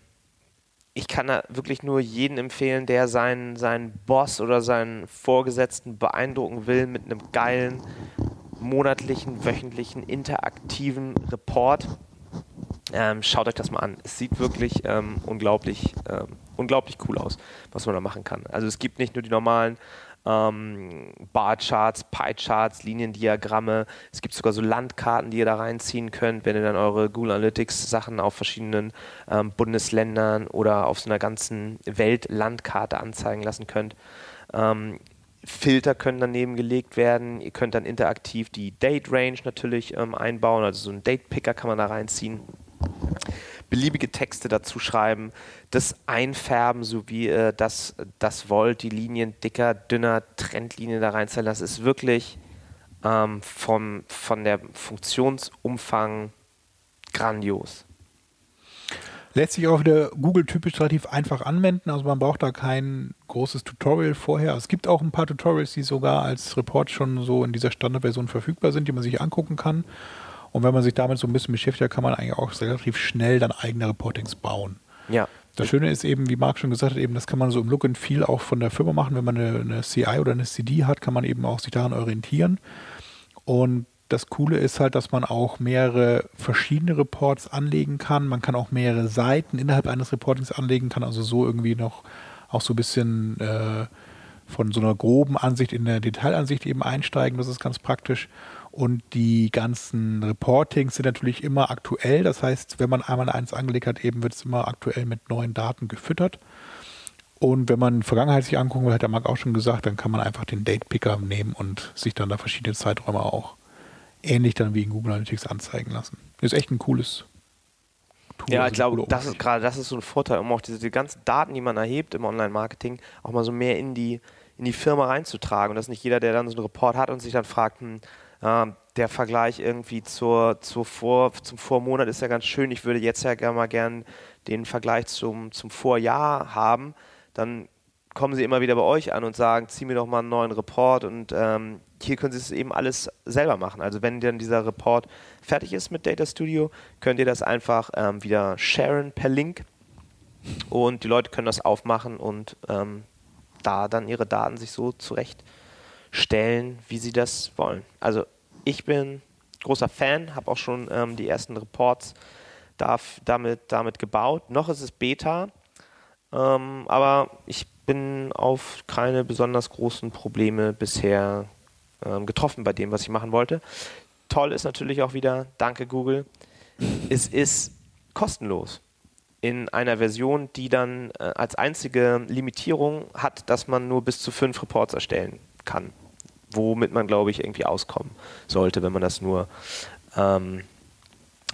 ich kann da wirklich nur jeden empfehlen, der seinen, seinen Boss oder seinen Vorgesetzten beeindrucken will mit einem geilen monatlichen, wöchentlichen, interaktiven Report. Ähm, schaut euch das mal an. Es sieht wirklich ähm, unglaublich, ähm, unglaublich cool aus, was man da machen kann. Also es gibt nicht nur die normalen ähm, Barcharts, Pie-Charts, Liniendiagramme. Es gibt sogar so Landkarten, die ihr da reinziehen könnt, wenn ihr dann eure Google Analytics Sachen auf verschiedenen ähm, Bundesländern oder auf so einer ganzen Weltlandkarte anzeigen lassen könnt. Ähm, Filter können daneben gelegt werden. Ihr könnt dann interaktiv die Date Range natürlich ähm, einbauen, also so ein Date Picker kann man da reinziehen beliebige Texte dazu schreiben, das einfärben, so wie ihr das, das wollt, die Linien dicker, dünner, Trendlinien da reinzahlen. Das ist wirklich ähm, vom, von der Funktionsumfang grandios. Lässt sich auch wieder Google-typisch relativ einfach anwenden. Also man braucht da kein großes Tutorial vorher. Es gibt auch ein paar Tutorials, die sogar als Report schon so in dieser Standardversion verfügbar sind, die man sich angucken kann. Und wenn man sich damit so ein bisschen beschäftigt, kann man eigentlich auch relativ schnell dann eigene Reportings bauen. Ja. Das Schöne ist eben, wie Marc schon gesagt hat, eben, das kann man so im Look and Feel auch von der Firma machen. Wenn man eine, eine CI oder eine CD hat, kann man eben auch sich daran orientieren. Und das Coole ist halt, dass man auch mehrere verschiedene Reports anlegen kann. Man kann auch mehrere Seiten innerhalb eines Reportings anlegen, kann also so irgendwie noch auch so ein bisschen äh, von so einer groben Ansicht in eine Detailansicht eben einsteigen. Das ist ganz praktisch. Und die ganzen Reportings sind natürlich immer aktuell. Das heißt, wenn man einmal eins angelegt hat, eben wird es immer aktuell mit neuen Daten gefüttert. Und wenn man Vergangenheit sich angucken will, hat der Marc auch schon gesagt, dann kann man einfach den Date Picker nehmen und sich dann da verschiedene Zeiträume auch ähnlich dann wie in Google Analytics anzeigen lassen. Ist echt ein cooles Tool. Ja, ich glaube, das ist gerade das ist so ein Vorteil, um auch diese die ganzen Daten, die man erhebt im Online-Marketing, auch mal so mehr in die, in die Firma reinzutragen. Und dass nicht jeder, der dann so einen Report hat und sich dann fragt, hm, ähm, der Vergleich irgendwie zur, zur Vor, zum Vormonat ist ja ganz schön. Ich würde jetzt ja gerne mal gern den Vergleich zum, zum Vorjahr haben. Dann kommen sie immer wieder bei euch an und sagen, zieh mir doch mal einen neuen Report und ähm, hier können sie es eben alles selber machen. Also wenn dann dieser Report fertig ist mit Data Studio, könnt ihr das einfach ähm, wieder sharen per Link und die Leute können das aufmachen und ähm, da dann ihre Daten sich so zurechtstellen, wie sie das wollen. Also ich bin großer Fan, habe auch schon ähm, die ersten Reports darf, damit, damit gebaut. Noch ist es Beta, ähm, aber ich bin auf keine besonders großen Probleme bisher ähm, getroffen bei dem, was ich machen wollte. Toll ist natürlich auch wieder, danke Google, es ist kostenlos in einer Version, die dann äh, als einzige Limitierung hat, dass man nur bis zu fünf Reports erstellen kann womit man, glaube ich, irgendwie auskommen sollte, wenn man das nur, ähm,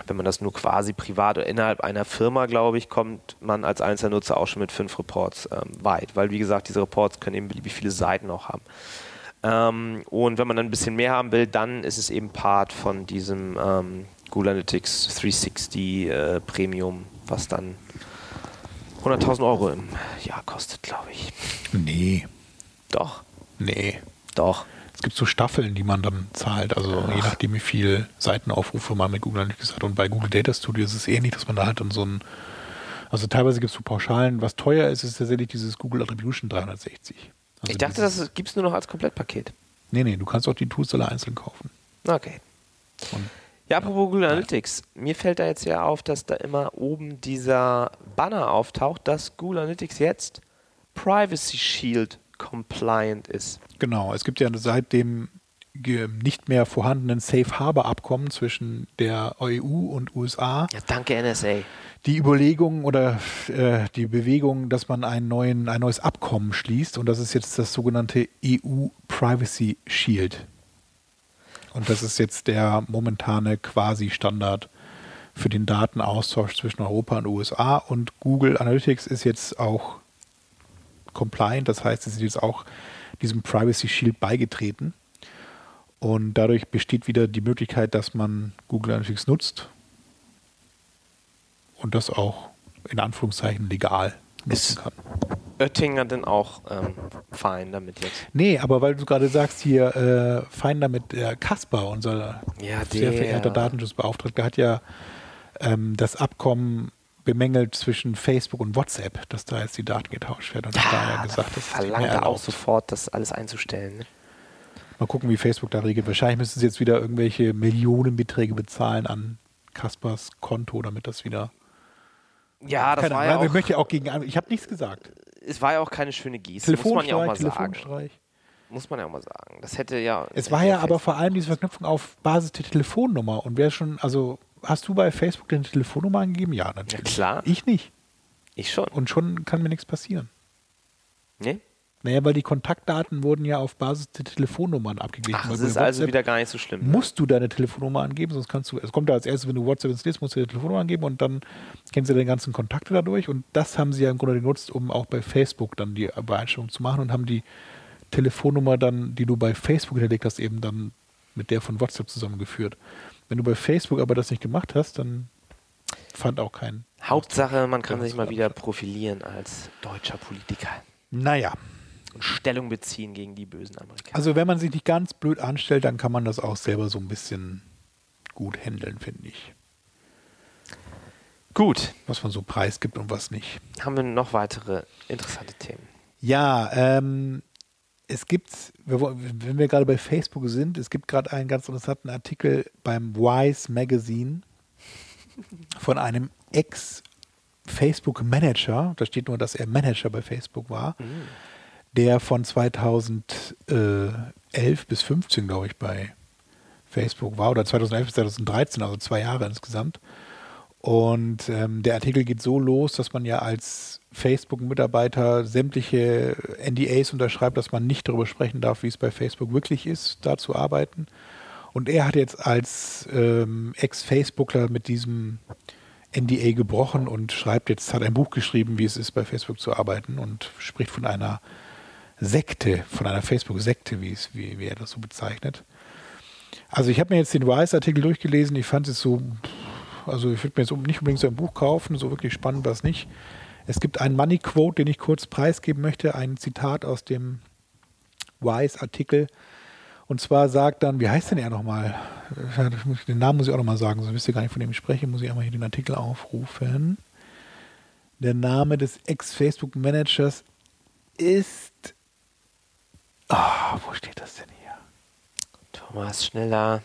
wenn man das nur quasi privat oder innerhalb einer Firma, glaube ich, kommt man als Einzelnutzer auch schon mit fünf Reports ähm, weit, weil wie gesagt, diese Reports können eben beliebig viele Seiten auch haben. Ähm, und wenn man dann ein bisschen mehr haben will, dann ist es eben Part von diesem ähm, Google Analytics 360 äh, Premium, was dann 100.000 Euro im Jahr kostet, glaube ich. Nee. Doch. Nee. Doch. Es gibt so Staffeln, die man dann zahlt, also Ach. je nachdem, wie viel Seitenaufrufe man mit Google Analytics hat. Und bei Google Data Studio ist es ähnlich, dass man da halt dann so ein, also teilweise gibt es so Pauschalen. Was teuer ist, ist tatsächlich dieses Google Attribution 360. Also ich dachte, das gibt es nur noch als Komplettpaket. Nee, nee, du kannst auch die Tools alle einzeln kaufen. Okay. Und ja, apropos Google Analytics. Mir fällt da jetzt ja auf, dass da immer oben dieser Banner auftaucht, dass Google Analytics jetzt Privacy Shield compliant ist. Genau, es gibt ja seit dem nicht mehr vorhandenen Safe Harbor Abkommen zwischen der EU und USA. Ja, danke NSA. Die Überlegung oder äh, die Bewegung, dass man einen neuen, ein neues Abkommen schließt und das ist jetzt das sogenannte EU Privacy Shield. Und das ist jetzt der momentane quasi Standard für den Datenaustausch zwischen Europa und USA und Google Analytics ist jetzt auch compliant, das heißt, sie sind jetzt auch diesem Privacy Shield beigetreten. Und dadurch besteht wieder die Möglichkeit, dass man Google Analytics nutzt und das auch in Anführungszeichen legal nutzen kann. Oettinger denn auch ähm, fein damit jetzt? Nee, aber weil du gerade sagst, hier äh, fein damit, der Kasper, unser ja, sehr verehrter Datenschutzbeauftragter, hat ja ähm, das Abkommen bemängelt zwischen Facebook und WhatsApp, dass da jetzt die Daten getauscht werden. Und ja, da er gesagt, das verlangt er auch sofort, das alles einzustellen. Ne? Mal gucken, wie Facebook da regelt. Wahrscheinlich müssen sie jetzt wieder irgendwelche Millionenbeträge bezahlen an Kaspers Konto, damit das wieder. Ja, das Keine war ja ich auch, möchte ja auch gegen. Ich habe nichts gesagt. es war ja auch keine schöne Geste, muss man ja auch mal Telefonstreich, sagen. Muss man ja auch mal sagen. Das hätte ja. Es war ja aber vor allem diese Verknüpfung auf Basis der Telefonnummer. Und wer schon, also hast du bei Facebook deine Telefonnummer angegeben? Ja, natürlich. Ja, klar. Ich nicht. Ich schon. Und schon kann mir nichts passieren. Nee? Naja, weil die Kontaktdaten wurden ja auf Basis der Telefonnummern abgeglichen. Ach, bei ist also wieder gar nicht so schlimm. ne? Musst du deine Telefonnummer angeben, sonst kannst du, es kommt ja als erstes, wenn du WhatsApp installierst, musst du deine Telefonnummer angeben und dann kennst du deine ganzen Kontakte dadurch und das haben sie ja im Grunde genutzt, um auch bei Facebook dann die Übereinstimmung zu machen und haben die Telefonnummer dann, die du bei Facebook hinterlegt hast, eben dann mit der von WhatsApp zusammengeführt. Wenn du bei Facebook aber das nicht gemacht hast, dann fand auch kein. Hauptsache, man kann sich das mal wieder profilieren als deutscher Politiker Naja, und Stellung beziehen gegen die bösen Amerikaner. also wenn man sich nicht ganz blöd anstellt, dann kann man das auch selber so ein bisschen gut handeln, finde ich. Gut, Was man so preisgibt und was nicht. haben wir noch weitere interessante Themen. Ja, ähm, es gibt, wenn wir gerade bei Facebook sind, es gibt gerade einen ganz interessanten Artikel beim Wise Magazine von einem Ex-Facebook-Manager, da steht nur, dass er Manager bei Facebook war, der von 2011 bis 15, glaube ich, bei Facebook war, oder 2011 bis 2013, also zwei Jahre insgesamt. Und ähm, der Artikel geht so los, dass man ja als Facebook-Mitarbeiter sämtliche NDAs unterschreibt, dass man nicht darüber sprechen darf, wie es bei Facebook wirklich ist, da zu arbeiten. Und er hat jetzt als ähm, Ex-Facebookler mit diesem NDA gebrochen und schreibt jetzt, hat ein Buch geschrieben, wie es ist, bei Facebook zu arbeiten und spricht von einer Sekte, von einer Facebook-Sekte, wie, wie, wie er das so bezeichnet. Also ich habe mir jetzt den Wise-Artikel durchgelesen, ich fand es so, also ich würde mir jetzt nicht unbedingt so ein Buch kaufen, so wirklich spannend war es nicht. Es gibt einen Money-Quote, den ich kurz preisgeben möchte, ein Zitat aus dem Wise-Artikel. Und zwar sagt dann, wie heißt denn er nochmal? Ich- Den Namen muss ich auch nochmal sagen, sonst wisst ihr gar nicht, von dem ich spreche, muss ich einmal hier den Artikel aufrufen. Der Name des Ex-Facebook-Managers ist. Ah, wo steht das denn hier? Thomas, schneller.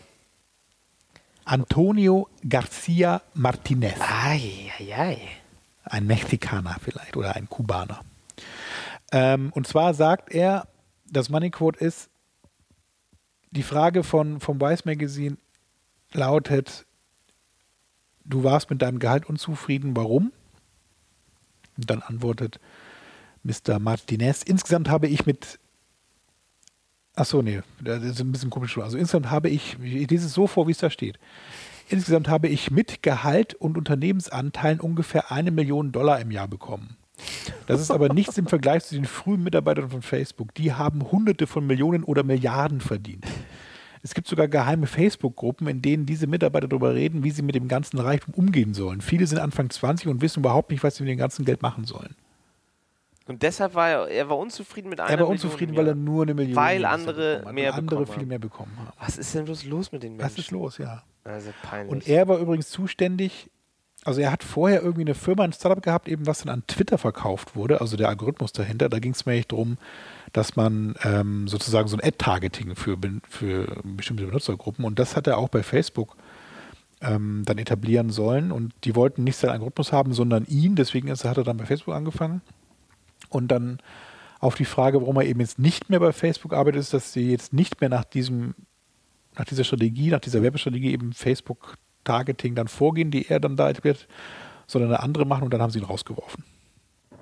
Antonio Garcia Martinez. Ai, ai, ai. Ein Mexikaner vielleicht oder ein Kubaner. Ähm, und zwar sagt er, das Money Quote ist, die Frage von, vom Vice Magazine lautet, du warst mit deinem Gehalt unzufrieden, warum? Und dann antwortet Mr. Martinez, insgesamt habe ich mit Achso, nee, das ist ein bisschen komisch. Also insgesamt habe ich, ich lese es so vor, wie es da steht. Insgesamt habe ich mit Gehalt und Unternehmensanteilen ungefähr eine Million Dollar im Jahr bekommen. Das ist aber nichts im Vergleich zu den frühen Mitarbeitern von Facebook. Die haben Hunderte von Millionen oder Milliarden verdient. Es gibt sogar geheime Facebook-Gruppen, in denen diese Mitarbeiter darüber reden, wie sie mit dem ganzen Reichtum umgehen sollen. Viele sind Anfang 20 und wissen überhaupt nicht, was sie mit dem ganzen Geld machen sollen. Und deshalb war er, er war unzufrieden mit einer Er war Million unzufrieden, im weil er nur eine Million Weil andere bekommen hat. mehr andere bekommen viel mehr bekommen haben. Was ist denn bloß los mit den Menschen? Was ist los, ja. Also peinlich. Und er war übrigens zuständig, also er hat vorher irgendwie eine Firma, ein Startup gehabt, eben was dann an Twitter verkauft wurde, also der Algorithmus dahinter. Da ging es mir echt darum, dass man ähm, sozusagen so ein Ad-Targeting für, für bestimmte Benutzergruppen und das hat er auch bei Facebook ähm, dann etablieren sollen und die wollten nicht seinen Algorithmus haben, sondern ihn, deswegen ist, hat er dann bei Facebook angefangen und dann auf die Frage, warum er eben jetzt nicht mehr bei Facebook arbeitet, ist, dass sie jetzt nicht mehr nach diesem nach dieser Strategie, nach dieser Werbestrategie eben Facebook-Targeting dann vorgehen, die er dann da etabliert, sondern eine andere machen und dann haben sie ihn rausgeworfen.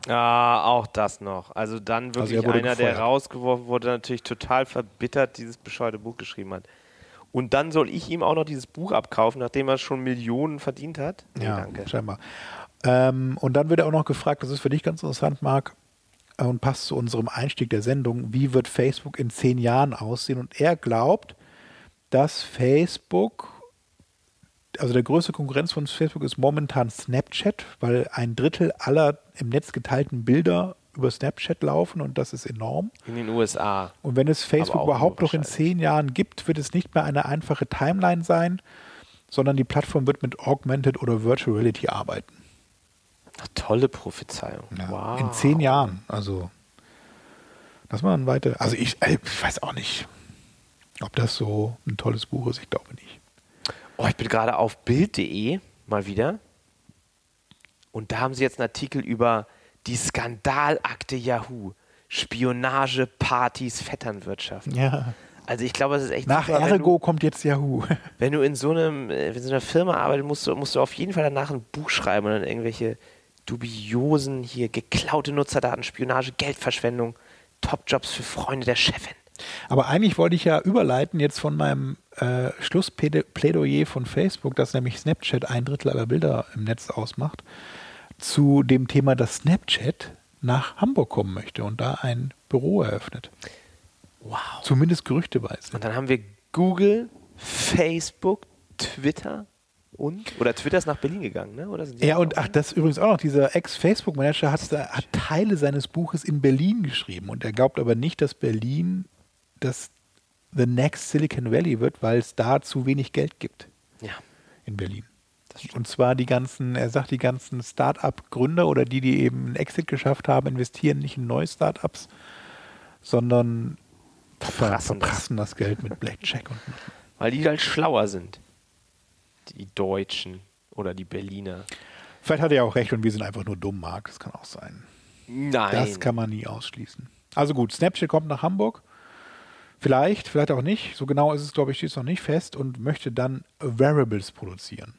Ah, auch das noch. Also dann wirklich er wurde einer, der gefeuert. rausgeworfen wurde, natürlich total verbittert dieses bescheuerte Buch geschrieben hat. Und dann soll ich ihm auch noch dieses Buch abkaufen, nachdem er schon Millionen verdient hat? Nee, Ja, danke. scheinbar. Ähm, und dann wird er auch noch gefragt, das ist für dich ganz interessant, Marc, und passt zu unserem Einstieg der Sendung, wie wird Facebook in zehn Jahren aussehen? Und er glaubt, dass Facebook, also der größte Konkurrenz von Facebook ist momentan Snapchat, weil ein Drittel aller im Netz geteilten Bilder über Snapchat laufen und das ist enorm. In den USA. Und wenn es Facebook überhaupt noch in zehn Jahren gibt, wird es nicht mehr eine einfache Timeline sein, sondern die Plattform wird mit Augmented oder Virtual Reality arbeiten. Ach, tolle Prophezeiung. Ja, Wow. In zehn Jahren. Also, das man weiter. Also, ich, ich weiß auch nicht, ob das so ein tolles Buch ist. Ich glaube nicht. Oh, ich bin gerade auf Bild.de mal wieder. Und da haben sie jetzt einen Artikel über die Skandalakte Yahoo. Spionage, Partys, Vetternwirtschaft. Ja. Also ich glaube, es ist echt Nach super, Ergo du, kommt jetzt Yahoo. wenn du in so einem äh, in so einer Firma arbeitest, musst du, musst du auf jeden Fall danach ein Buch schreiben und dann irgendwelche dubiosen hier geklaute Nutzerdaten, Spionage, Geldverschwendung, Topjobs für Freunde der Chefin. Aber eigentlich wollte ich ja überleiten jetzt von meinem äh, Schlussplädoyer von Facebook, dass nämlich Snapchat ein Drittel aller Bilder im Netz ausmacht, zu dem Thema, dass Snapchat nach Hamburg kommen möchte und da ein Büro eröffnet. Wow. Zumindest gerüchteweise. Und dann haben wir Google, Facebook, Twitter und oder Twitter ist nach Berlin gegangen, ne? Oder sind Ja, und ach, das übrigens auch noch, dieser Ex-Facebook-Manager hat, hat Teile seines Buches in Berlin geschrieben und er glaubt aber nicht, dass Berlin das The Next Silicon Valley wird, weil es da zu wenig Geld gibt ja, in Berlin. das. Und zwar die ganzen, er sagt, die ganzen Start-up-Gründer oder die, die eben einen Exit geschafft haben, investieren nicht in neue Start-ups, sondern Verprassen das. verprassen das Geld mit Blackjack und Weil die halt schlauer sind. Die Deutschen oder die Berliner. Vielleicht hat er ja auch recht und wir sind einfach nur dumm, Marc. Das kann auch sein. Nein. Das kann man nie ausschließen. Also gut, Snapchat kommt nach Hamburg. Vielleicht, vielleicht auch nicht. So genau ist es, glaube ich, steht es noch nicht fest und möchte dann Variables produzieren.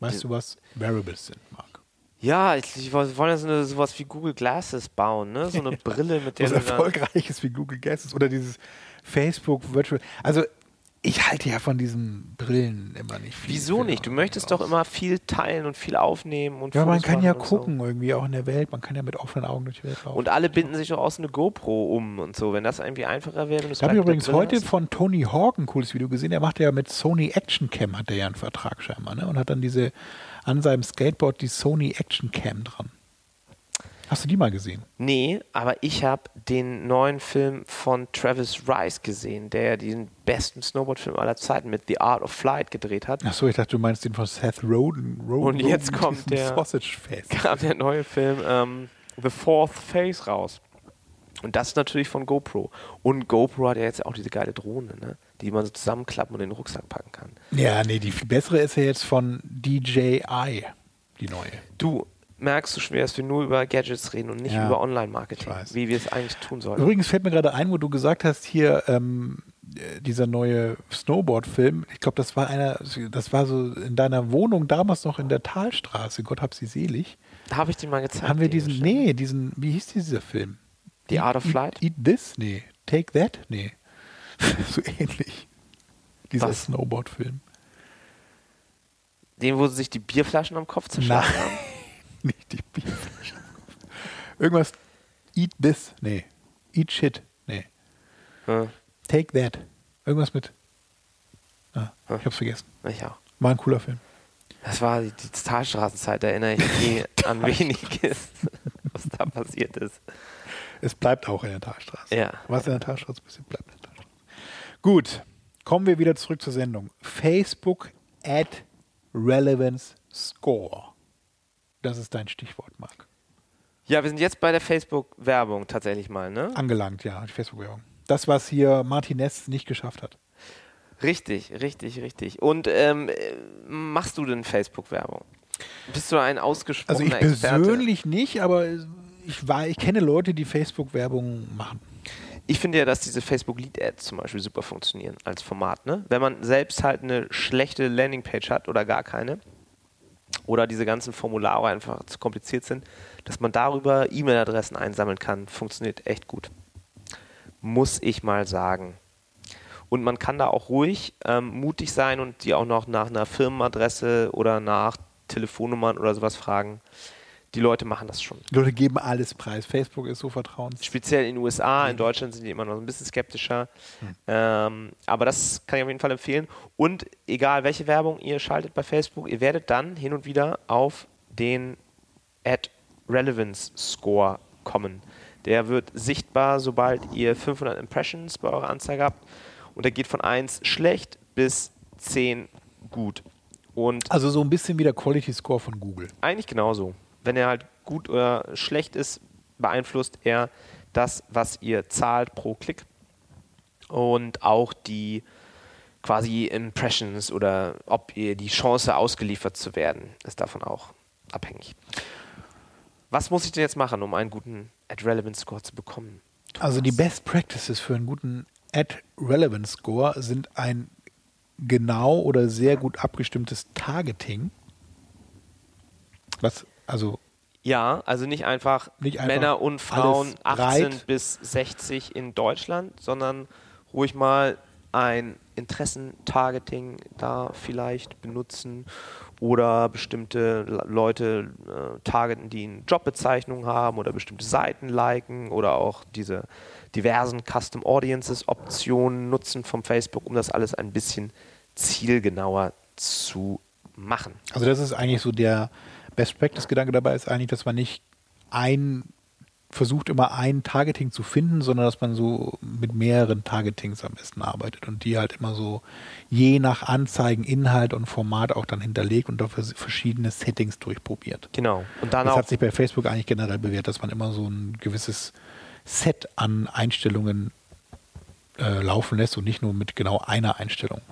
Weißt du, was Variables sind, Marc? ja, ich, ich wollte ja so eine, sowas wie Google Glasses bauen, ne? So eine Brille, mit der Was erfolgreich ist wie Google Glasses oder dieses Facebook Virtual. Also ich halte ja von diesen Brillen immer nicht viel. Wieso nicht? Du möchtest doch immer viel teilen und viel aufnehmen und Ja, man Fotos kann ja und so. gucken, irgendwie auch in der Welt. Man kann ja mit offenen Augen durch die Welt laufen. Und alle binden sich doch aus eine GoPro um und so, wenn das irgendwie einfacher wäre. Ich habe der übrigens heute hast. von Tony Hawk ein cooles Video gesehen. Der macht ja mit Sony Action Cam, hat er ja einen Vertrag scheinbar, ne? Und hat dann diese an seinem Skateboard die Sony Action Cam dran. Hast du die mal gesehen? Nee, aber ich habe den neuen Film von Travis Rice gesehen, der ja den besten Snowboardfilm aller Zeiten mit The Art of Flight gedreht hat. Achso, ich dachte, du meinst den von Seth Rogen. Rogen Und jetzt kommt der- Sausage Fest. kam der neue Film ähm, The Fourth Phase raus. Und das ist natürlich von GoPro. Und GoPro hat ja jetzt auch diese geile Drohne, ne? die man so zusammenklappen und in den Rucksack packen kann. Ja, nee, die viel bessere ist ja jetzt von DJI, die neue. Du merkst du schwer, dass wir nur über Gadgets reden und nicht Ja, über Online-Marketing, wie wir es eigentlich tun sollten. Übrigens fällt mir gerade ein, wo du gesagt hast, hier ähm, äh, dieser neue Snowboard-Film. Ich glaube, das war einer, das war so in deiner Wohnung damals noch in der Talstraße. Gott hab sie selig. Da habe ich den mal gezeigt. Haben wir diesen, nee, diesen, wie hieß dieser Film? The Art of Eat- Flight? Eat This? Nee. Take That? Nee. so ähnlich. Dieser? Snowboard-Film. Den, wo sie sich die Bierflaschen am Kopf zerschlagen haben. Nicht die Bierflasche. Irgendwas. Eat This? Nee. Eat Shit? Nee. Hm, Take That. Irgendwas mit. Ah, Hm. ich hab's vergessen. ich auch. War ein cooler Film. Das war die, die Talstraßenzeit, erinnere ich mich an weniges, was da passiert ist. Es bleibt auch in der Talstraße. Ja. Was in der Talstraße passiert, bleibt in der Talstraße. Gut, kommen wir wieder zurück zur Sendung. Facebook Ad Relevance Score. Das ist dein Stichwort, Marc. Ja, wir sind jetzt bei der Facebook-Werbung tatsächlich mal, ne? Angelangt, ja, die Facebook-Werbung. Das, was hier Martinez nicht geschafft hat. Richtig, richtig, richtig. Und ähm, äh, machst du denn Facebook-Werbung? Bist du ein Also ausgesprochener ich Experte? persönlich nicht, aber ich, war, ich kenne Leute, die Facebook-Werbung machen. Ich finde ja, dass diese Facebook Lead Ads zum Beispiel super funktionieren als Format. Ne? Wenn man selbst halt eine schlechte Landingpage hat oder gar keine oder diese ganzen Formulare einfach zu kompliziert sind, dass man darüber E-Mail-Adressen einsammeln kann, funktioniert echt gut. Muss ich mal sagen. Und man kann da auch ruhig ähm, mutig sein und die auch noch nach einer Firmenadresse oder nach Telefonnummern oder sowas fragen. Die Leute machen das schon. Die Leute geben alles preis. Facebook ist so vertrauens. Speziell in den USA, in Deutschland sind die immer noch ein bisschen skeptischer. Ähm, aber das kann ich auf jeden Fall empfehlen. Und egal welche Werbung ihr schaltet bei Facebook, ihr werdet dann hin und wieder auf den Ad Relevance Score kommen. Der wird sichtbar, sobald ihr 500 Impressions bei eurer Anzeige habt. Und der geht von 1 schlecht bis 10 gut. Und Also so ein bisschen wie der Quality Score von Google. eigentlich genauso. Wenn er halt gut oder schlecht ist, beeinflusst er das, was ihr zahlt pro Klick. Und auch die, quasi Impressions oder ob ihr die Chance ausgeliefert zu werden, ist davon auch abhängig. Was muss ich denn jetzt machen, um einen guten Ad Relevance Score zu bekommen? Also die Best Practices für einen guten Ad Relevance Score sind ein genau oder sehr gut abgestimmtes Targeting. Was, also ja, also nicht einfach, nicht einfach Männer und Frauen 18 bis 60 in Deutschland, sondern ruhig mal ein Interessentargeting da vielleicht benutzen oder bestimmte Leute äh, targeten, die eine Jobbezeichnung haben oder bestimmte Seiten liken oder auch diese diversen Custom Audiences Optionen nutzen vom Facebook, um das alles ein bisschen zielgenauer zu machen. Also das ist eigentlich so der Best Practice Gedanke dabei ist eigentlich, dass man nicht ein versucht immer ein Targeting zu finden, sondern dass man so mit mehreren Targetings am besten arbeitet und die halt immer so je nach Anzeigen, Inhalt und Format auch dann hinterlegt und dafür verschiedene Settings durchprobiert. Genau. Und dann das hat sich bei Facebook eigentlich generell bewährt, dass man immer so ein gewisses Set an Einstellungen äh, laufen lässt und nicht nur mit genau einer Einstellung.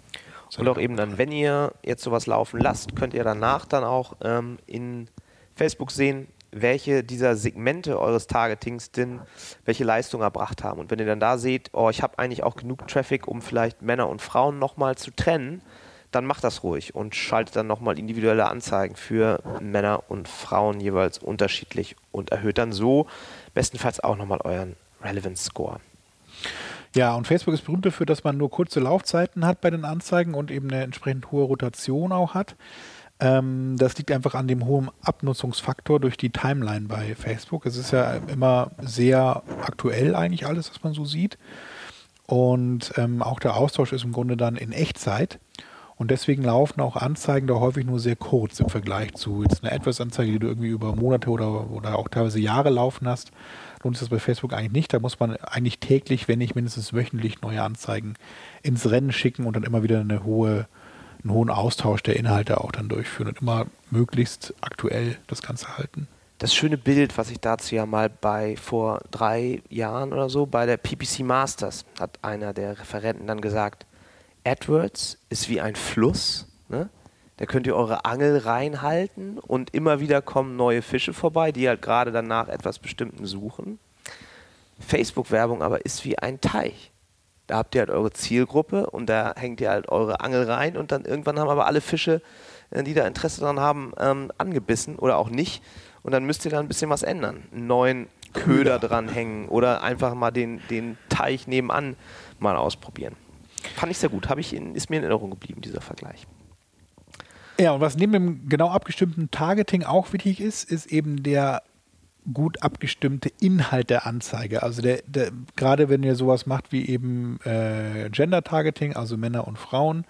Und auch eben dann, wenn ihr jetzt sowas laufen lasst, könnt ihr danach dann auch ähm, in Facebook sehen, welche dieser Segmente eures Targetings denn welche Leistung erbracht haben. Und wenn ihr dann da seht, oh, ich habe eigentlich auch genug Traffic, um vielleicht Männer und Frauen nochmal zu trennen, dann macht das ruhig und schaltet dann nochmal individuelle Anzeigen für Männer und Frauen jeweils unterschiedlich und erhöht dann so bestenfalls auch nochmal euren Relevance Score. Ja, und Facebook ist berühmt dafür, dass man nur kurze Laufzeiten hat bei den Anzeigen und eben eine entsprechend hohe Rotation auch hat. Ähm, das liegt einfach an dem hohen Abnutzungsfaktor durch die Timeline bei Facebook. Es ist ja immer sehr aktuell eigentlich alles, was man so sieht. Und ähm, auch der Austausch ist im Grunde dann in Echtzeit. Und deswegen laufen auch Anzeigen da häufig nur sehr kurz im Vergleich zu jetzt einer AdWords-Anzeige, die du irgendwie über Monate oder, oder auch teilweise Jahre laufen hast. Lohnt sich das bei Facebook eigentlich nicht. Da muss man eigentlich täglich, wenn nicht mindestens wöchentlich, neue Anzeigen ins Rennen schicken und dann immer wieder eine hohe einen hohen Austausch der Inhalte auch dann durchführen und immer möglichst aktuell das Ganze halten. Das schöne Bild, was ich dazu ja mal bei vor drei Jahren oder so bei der PPC Masters hat einer der Referenten dann gesagt, AdWords ist wie ein Fluss, ne? Da könnt ihr eure Angel reinhalten und immer wieder kommen neue Fische vorbei, die halt gerade danach etwas Bestimmten suchen. Facebook-Werbung aber ist wie ein Teich. Da habt ihr halt eure Zielgruppe und da hängt ihr halt eure Angel rein und dann irgendwann haben aber alle Fische, äh, die da Interesse daran haben, ähm, angebissen oder auch nicht. Und dann müsst ihr da ein bisschen was ändern. Einen neuen Köder dranhängen oder einfach mal den, den Teich nebenan mal ausprobieren. Fand ich sehr gut. ich in, ist mir in Erinnerung geblieben, dieser Vergleich. Ja, und was neben dem genau abgestimmten Targeting auch wichtig ist, ist eben der gut abgestimmte Inhalt der Anzeige. Also der, der, gerade wenn ihr sowas macht wie eben äh, Gender Targeting, also Männer und Frauen,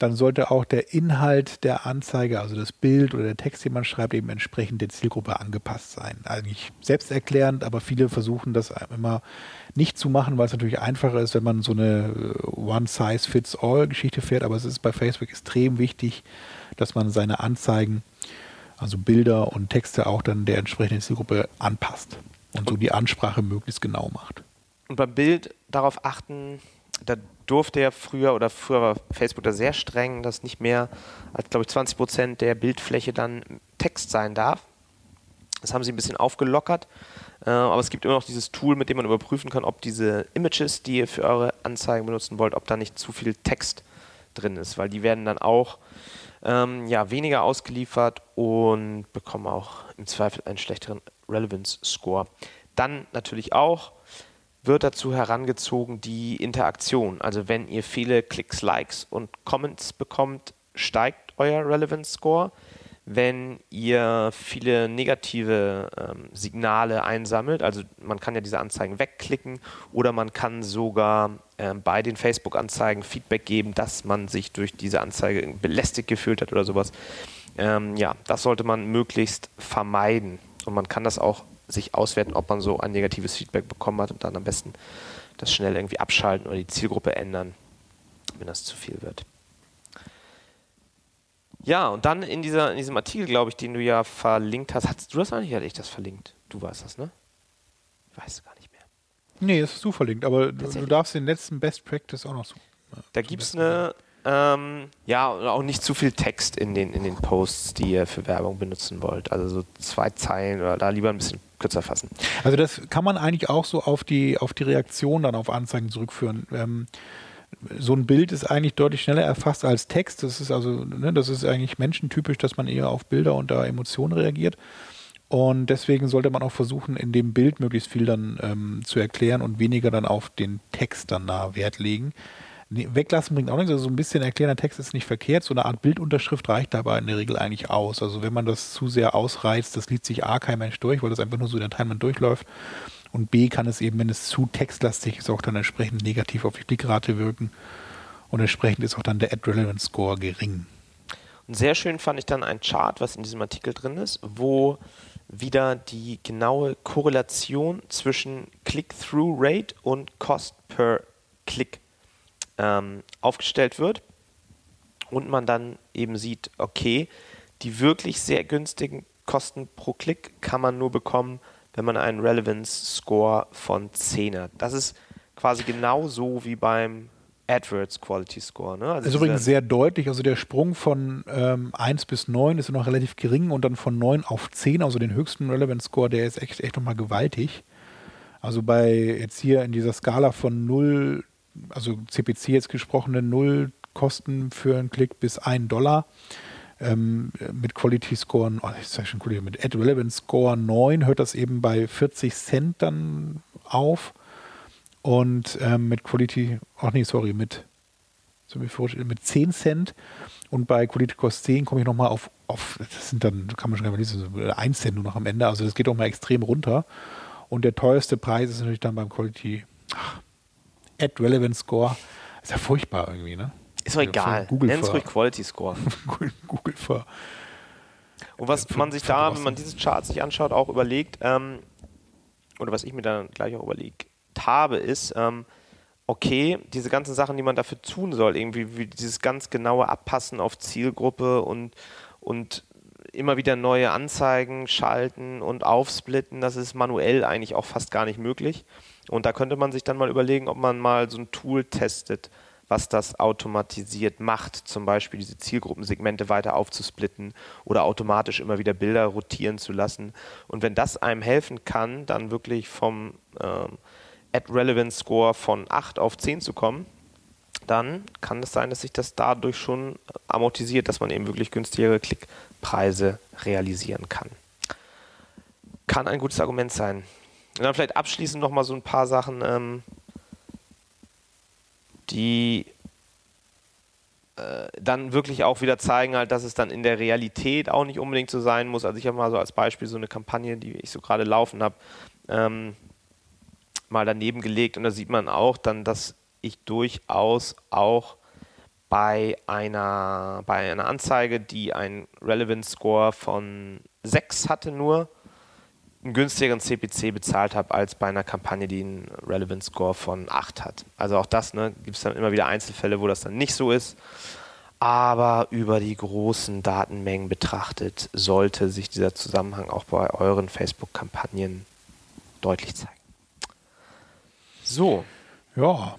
dann sollte auch der Inhalt der Anzeige, also das Bild oder der Text, den man schreibt, eben entsprechend der Zielgruppe angepasst sein. Eigentlich selbsterklärend, aber viele versuchen das immer nicht zu machen, weil es natürlich einfacher ist, wenn man so eine äh, One-Size-Fits-All-Geschichte fährt. Aber es ist bei Facebook extrem wichtig, dass man seine Anzeigen also Bilder und Texte auch dann der entsprechenden Zielgruppe anpasst und so die Ansprache möglichst genau macht. Und beim Bild darauf achten, da durfte ja früher oder früher war Facebook da sehr streng, dass nicht mehr als, glaube ich, 20 Prozent der Bildfläche dann Text sein darf. Das haben sie ein bisschen aufgelockert. Äh, aber es gibt immer noch dieses Tool, mit dem man überprüfen kann, ob diese Images, die ihr für eure Anzeigen benutzen wollt, ob da nicht zu viel Text drin ist, weil die werden dann auch ähm, ja, weniger ausgeliefert und bekommen auch im Zweifel einen schlechteren Relevance-Score. Dann natürlich auch wird dazu herangezogen die Interaktion. Also wenn ihr viele Klicks, Likes und Comments bekommt, steigt euer Relevance-Score wenn ihr viele negative ähm, Signale einsammelt. Also man kann ja diese Anzeigen wegklicken oder man kann sogar bei den Facebook-Anzeigen Feedback geben, dass man sich durch diese Anzeige belästigt gefühlt hat oder sowas. Ähm, ja, das sollte man möglichst vermeiden. Und man kann das auch sich auswerten, ob man so ein negatives Feedback bekommen hat und dann am besten das schnell irgendwie abschalten oder die Zielgruppe ändern, wenn das zu viel wird. Ja, und dann in, dieser, in diesem Artikel, glaube ich, den du ja verlinkt hast, hast du das eigentlich? Hatte ich das verlinkt? Du weißt das, ne? Ich weiß gar nicht. Nee, das ist du verlinkt, aber du, darfst den letzten Best Practice auch noch so. Da gibt es eine Ähm, ja, auch nicht zu viel Text in den, in den Posts, die ihr für Werbung benutzen wollt. Also so zwei Zeilen oder da lieber ein bisschen kürzer fassen. Also das kann man eigentlich auch so auf die, auf die Reaktion dann auf Anzeigen zurückführen. Ähm, so ein Bild ist eigentlich deutlich schneller erfasst als Text. Das ist also, ne, das ist eigentlich menschentypisch, dass man eher auf Bilder und da Emotionen reagiert. Und deswegen sollte man auch versuchen, in dem Bild möglichst viel dann ähm, zu erklären und weniger dann auf den Text dann da Wert legen. Nee, weglassen bringt auch nichts. Also so ein bisschen erklärender Text ist nicht verkehrt. So eine Art Bildunterschrift reicht dabei in der Regel eigentlich aus. Also wenn man das zu sehr ausreizt, das liest sich A kein Mensch durch, weil das einfach nur so in der Timeline durchläuft. Und B kann es eben, wenn es zu textlastig ist, auch dann entsprechend negativ auf die Klickrate wirken. Und entsprechend ist auch dann der Ad Relevance Score gering. Und sehr schön fand ich dann ein Chart, was in diesem Artikel drin ist, wo wieder die genaue Korrelation zwischen Click-Through-Rate und Cost per Click ähm, aufgestellt wird. Und man dann eben sieht, okay, die wirklich sehr günstigen Kosten pro Klick kann man nur bekommen, wenn man einen Relevance Score von 10 hat. Das ist quasi genauso wie beim AdWords Quality Score. Ne? Also das ist übrigens sehr deutlich. Also der Sprung von ähm, 1 bis 9 ist noch relativ gering und dann von 9 auf 10, also den höchsten Relevance Score, der ist echt, echt nochmal gewaltig. Also bei jetzt hier in dieser Skala von 0, also CPC jetzt gesprochene 0 Kosten für einen Klick bis 1 Dollar ähm, mit Quality Score, oh, ich sag schon cool, mit Ad Relevance Score 9 hört das eben bei 40 Cent dann auf. Und ähm, mit Quality, ach nee, sorry, mit, mit 10 Cent. Und bei Quality Cost 10 komme ich nochmal auf, auf, das sind dann, kann man schon gar nicht lesen, 1 Cent nur noch am Ende. Also das geht auch mal extrem runter. Und der teuerste Preis ist natürlich dann beim Quality ach, Ad Relevance Score. Ist ja furchtbar irgendwie, ne? Ist doch egal. Nenn es ruhig Quality Score. Google für. Und was man sich da, wenn man dieses Chart sich anschaut, auch überlegt, ähm, oder was ich mir dann gleich auch überlegt habe, ist, ähm, okay, diese ganzen Sachen, die man dafür tun soll, irgendwie wie dieses ganz genaue Abpassen auf Zielgruppe und, und immer wieder neue Anzeigen schalten und aufsplitten, das ist manuell eigentlich auch fast gar nicht möglich. Und da könnte man sich dann mal überlegen, ob man mal so ein Tool testet, was das automatisiert macht, zum Beispiel diese Zielgruppensegmente weiter aufzusplitten oder automatisch immer wieder Bilder rotieren zu lassen. Und wenn das einem helfen kann, dann wirklich vom ähm, Ad Relevance Score von 8 auf 10 zu kommen, dann kann es sein, dass sich das dadurch schon amortisiert, dass man eben wirklich günstigere Klickpreise realisieren kann. Kann ein gutes Argument sein. Und dann vielleicht abschließend nochmal so ein paar Sachen. Ähm, die äh, dann wirklich auch wieder zeigen, halt, dass es dann in der Realität auch nicht unbedingt so sein muss. Also ich habe mal so als Beispiel so eine Kampagne, die ich so gerade laufen habe, ähm, mal daneben gelegt und da sieht man auch dann, dass ich durchaus auch bei einer, bei einer Anzeige, die einen Relevance Score von 6 hatte nur, einen günstigeren CPC bezahlt habe als bei einer Kampagne, die einen Relevance Score von 8 hat. Also auch das, ne, gibt es dann immer wieder Einzelfälle, wo das dann nicht so ist. Aber über die großen Datenmengen betrachtet, sollte sich dieser Zusammenhang auch bei euren Facebook-Kampagnen deutlich zeigen. So. Ja,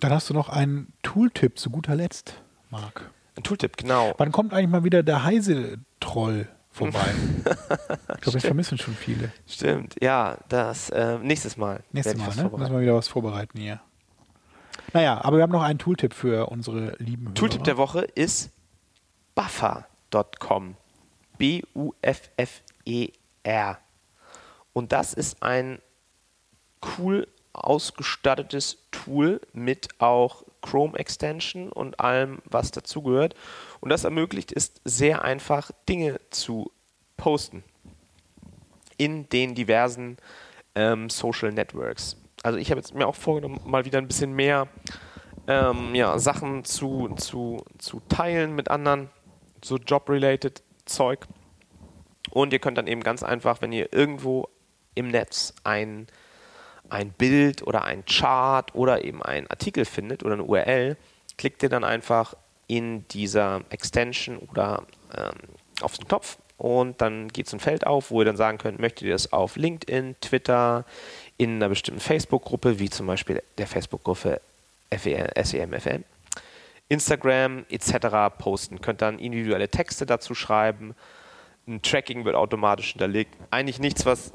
dann hast du noch einen Tooltip zu guter Letzt, Marc. Ein Tooltip, genau. Wann kommt eigentlich mal wieder der Heise-Troll? vorbei. ich glaube, wir vermissen schon viele. Stimmt, ja, das äh, nächstes Mal. Nächstes Mal, ne? Müssen wir wieder was vorbereiten hier. Naja, aber wir haben noch einen Tooltip für unsere lieben Hörer. Tooltip der Woche ist buffer.com. B-U-F-F-E-R. Und das ist ein cool ausgestattetes Tool mit auch Chrome Extension und allem, was dazugehört. Und das ermöglicht es sehr einfach, Dinge zu posten in den diversen ähm, Social Networks. Also ich habe jetzt mir auch vorgenommen, mal wieder ein bisschen mehr ähm, ja, Sachen zu, zu, zu teilen mit anderen, so Job-related Zeug. Und ihr könnt dann eben ganz einfach, wenn ihr irgendwo im Netz ein ein Bild oder ein Chart oder eben einen Artikel findet oder eine URL, klickt ihr dann einfach in dieser Extension oder ähm, auf den Knopf und dann geht so ein Feld auf, wo ihr dann sagen könnt, möchtet ihr das auf LinkedIn, Twitter, in einer bestimmten Facebook-Gruppe, wie zum Beispiel der Facebook-Gruppe SEMFM, Instagram etc. posten. Könnt dann individuelle Texte dazu schreiben. Ein Tracking wird automatisch hinterlegt. Eigentlich nichts, was,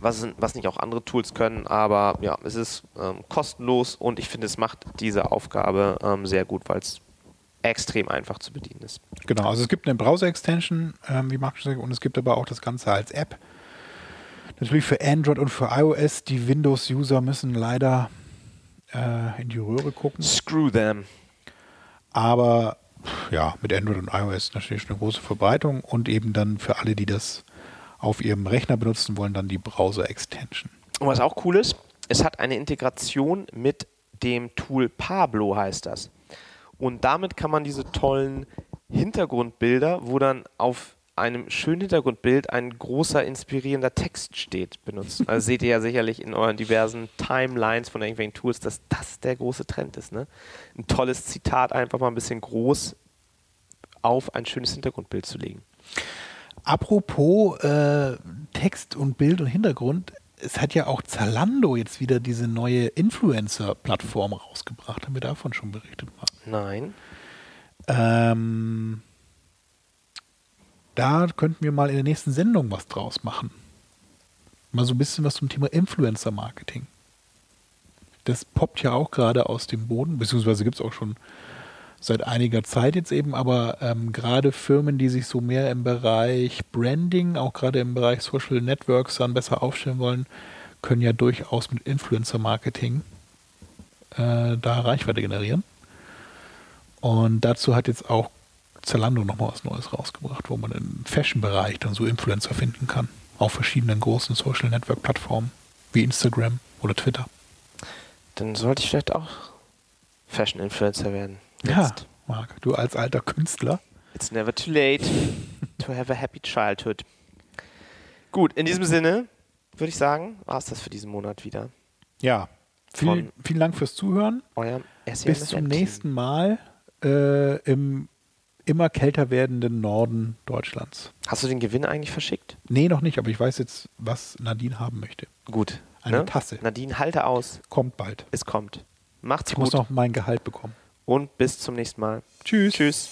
was, was nicht auch andere Tools können, aber ja, es ist ähm, kostenlos und ich finde, es macht diese Aufgabe ähm, sehr gut, weil es extrem einfach zu bedienen ist. Genau, also es gibt eine Browser-Extension, ähm, wie Markus sagt, und es gibt aber auch das Ganze als App. Natürlich für Android und für iOS. Die Windows-User müssen leider äh, in die Röhre gucken. Screw them. Aber ja, mit Android und iOS natürlich eine große Verbreitung und eben dann für alle, die das auf ihrem Rechner benutzen wollen, dann die Browser-Extension. Und was auch cool ist, es hat eine Integration mit dem Tool Pablo, heißt das. Und damit kann man diese tollen Hintergrundbilder, wo dann auf einem schönen Hintergrundbild ein großer inspirierender Text steht, benutzen. Also seht ihr ja sicherlich in euren diversen Timelines von irgendwelchen Tools, dass das der große Trend ist. Ne? Ein tolles Zitat einfach mal ein bisschen groß auf ein schönes Hintergrundbild zu legen. Apropos äh, Text und Bild und Hintergrund, es hat ja auch Zalando jetzt wieder diese neue Influencer-Plattform rausgebracht. Haben wir davon schon berichtet? Nein. Ähm, da könnten wir mal in der nächsten Sendung was draus machen. Mal so ein bisschen was zum Thema Influencer-Marketing. Das poppt ja auch gerade aus dem Boden, beziehungsweise gibt es auch schon seit einiger Zeit jetzt eben, aber ähm, gerade Firmen, die sich so mehr im Bereich Branding, auch gerade im Bereich Social Networks dann besser aufstellen wollen, können ja durchaus mit Influencer-Marketing äh, da Reichweite generieren. Und dazu hat jetzt auch Zalando nochmal was Neues rausgebracht, wo man im Fashion-Bereich dann so Influencer finden kann. Auf verschiedenen großen Social Network-Plattformen wie Instagram oder Twitter. Dann sollte ich vielleicht auch Fashion-Influencer werden. Jetzt. Ja, Marc, du als alter Künstler. It's never too late to have a happy childhood. Gut, in diesem Sinne würde ich sagen, war es das für diesen Monat wieder. Ja, viel, vielen Dank fürs Zuhören. Euer Bis zum nächsten Mal äh, im immer kälter werdenden Norden Deutschlands. Hast du den Gewinn eigentlich verschickt? Nee, noch nicht, aber ich weiß jetzt, was Nadine haben möchte. Gut. Eine ne? Tasse. Nadine, halte aus. Kommt bald. Es kommt. Macht's ich gut. Ich muss noch mein Gehalt bekommen. Und bis zum nächsten Mal. Tschüss. Tschüss.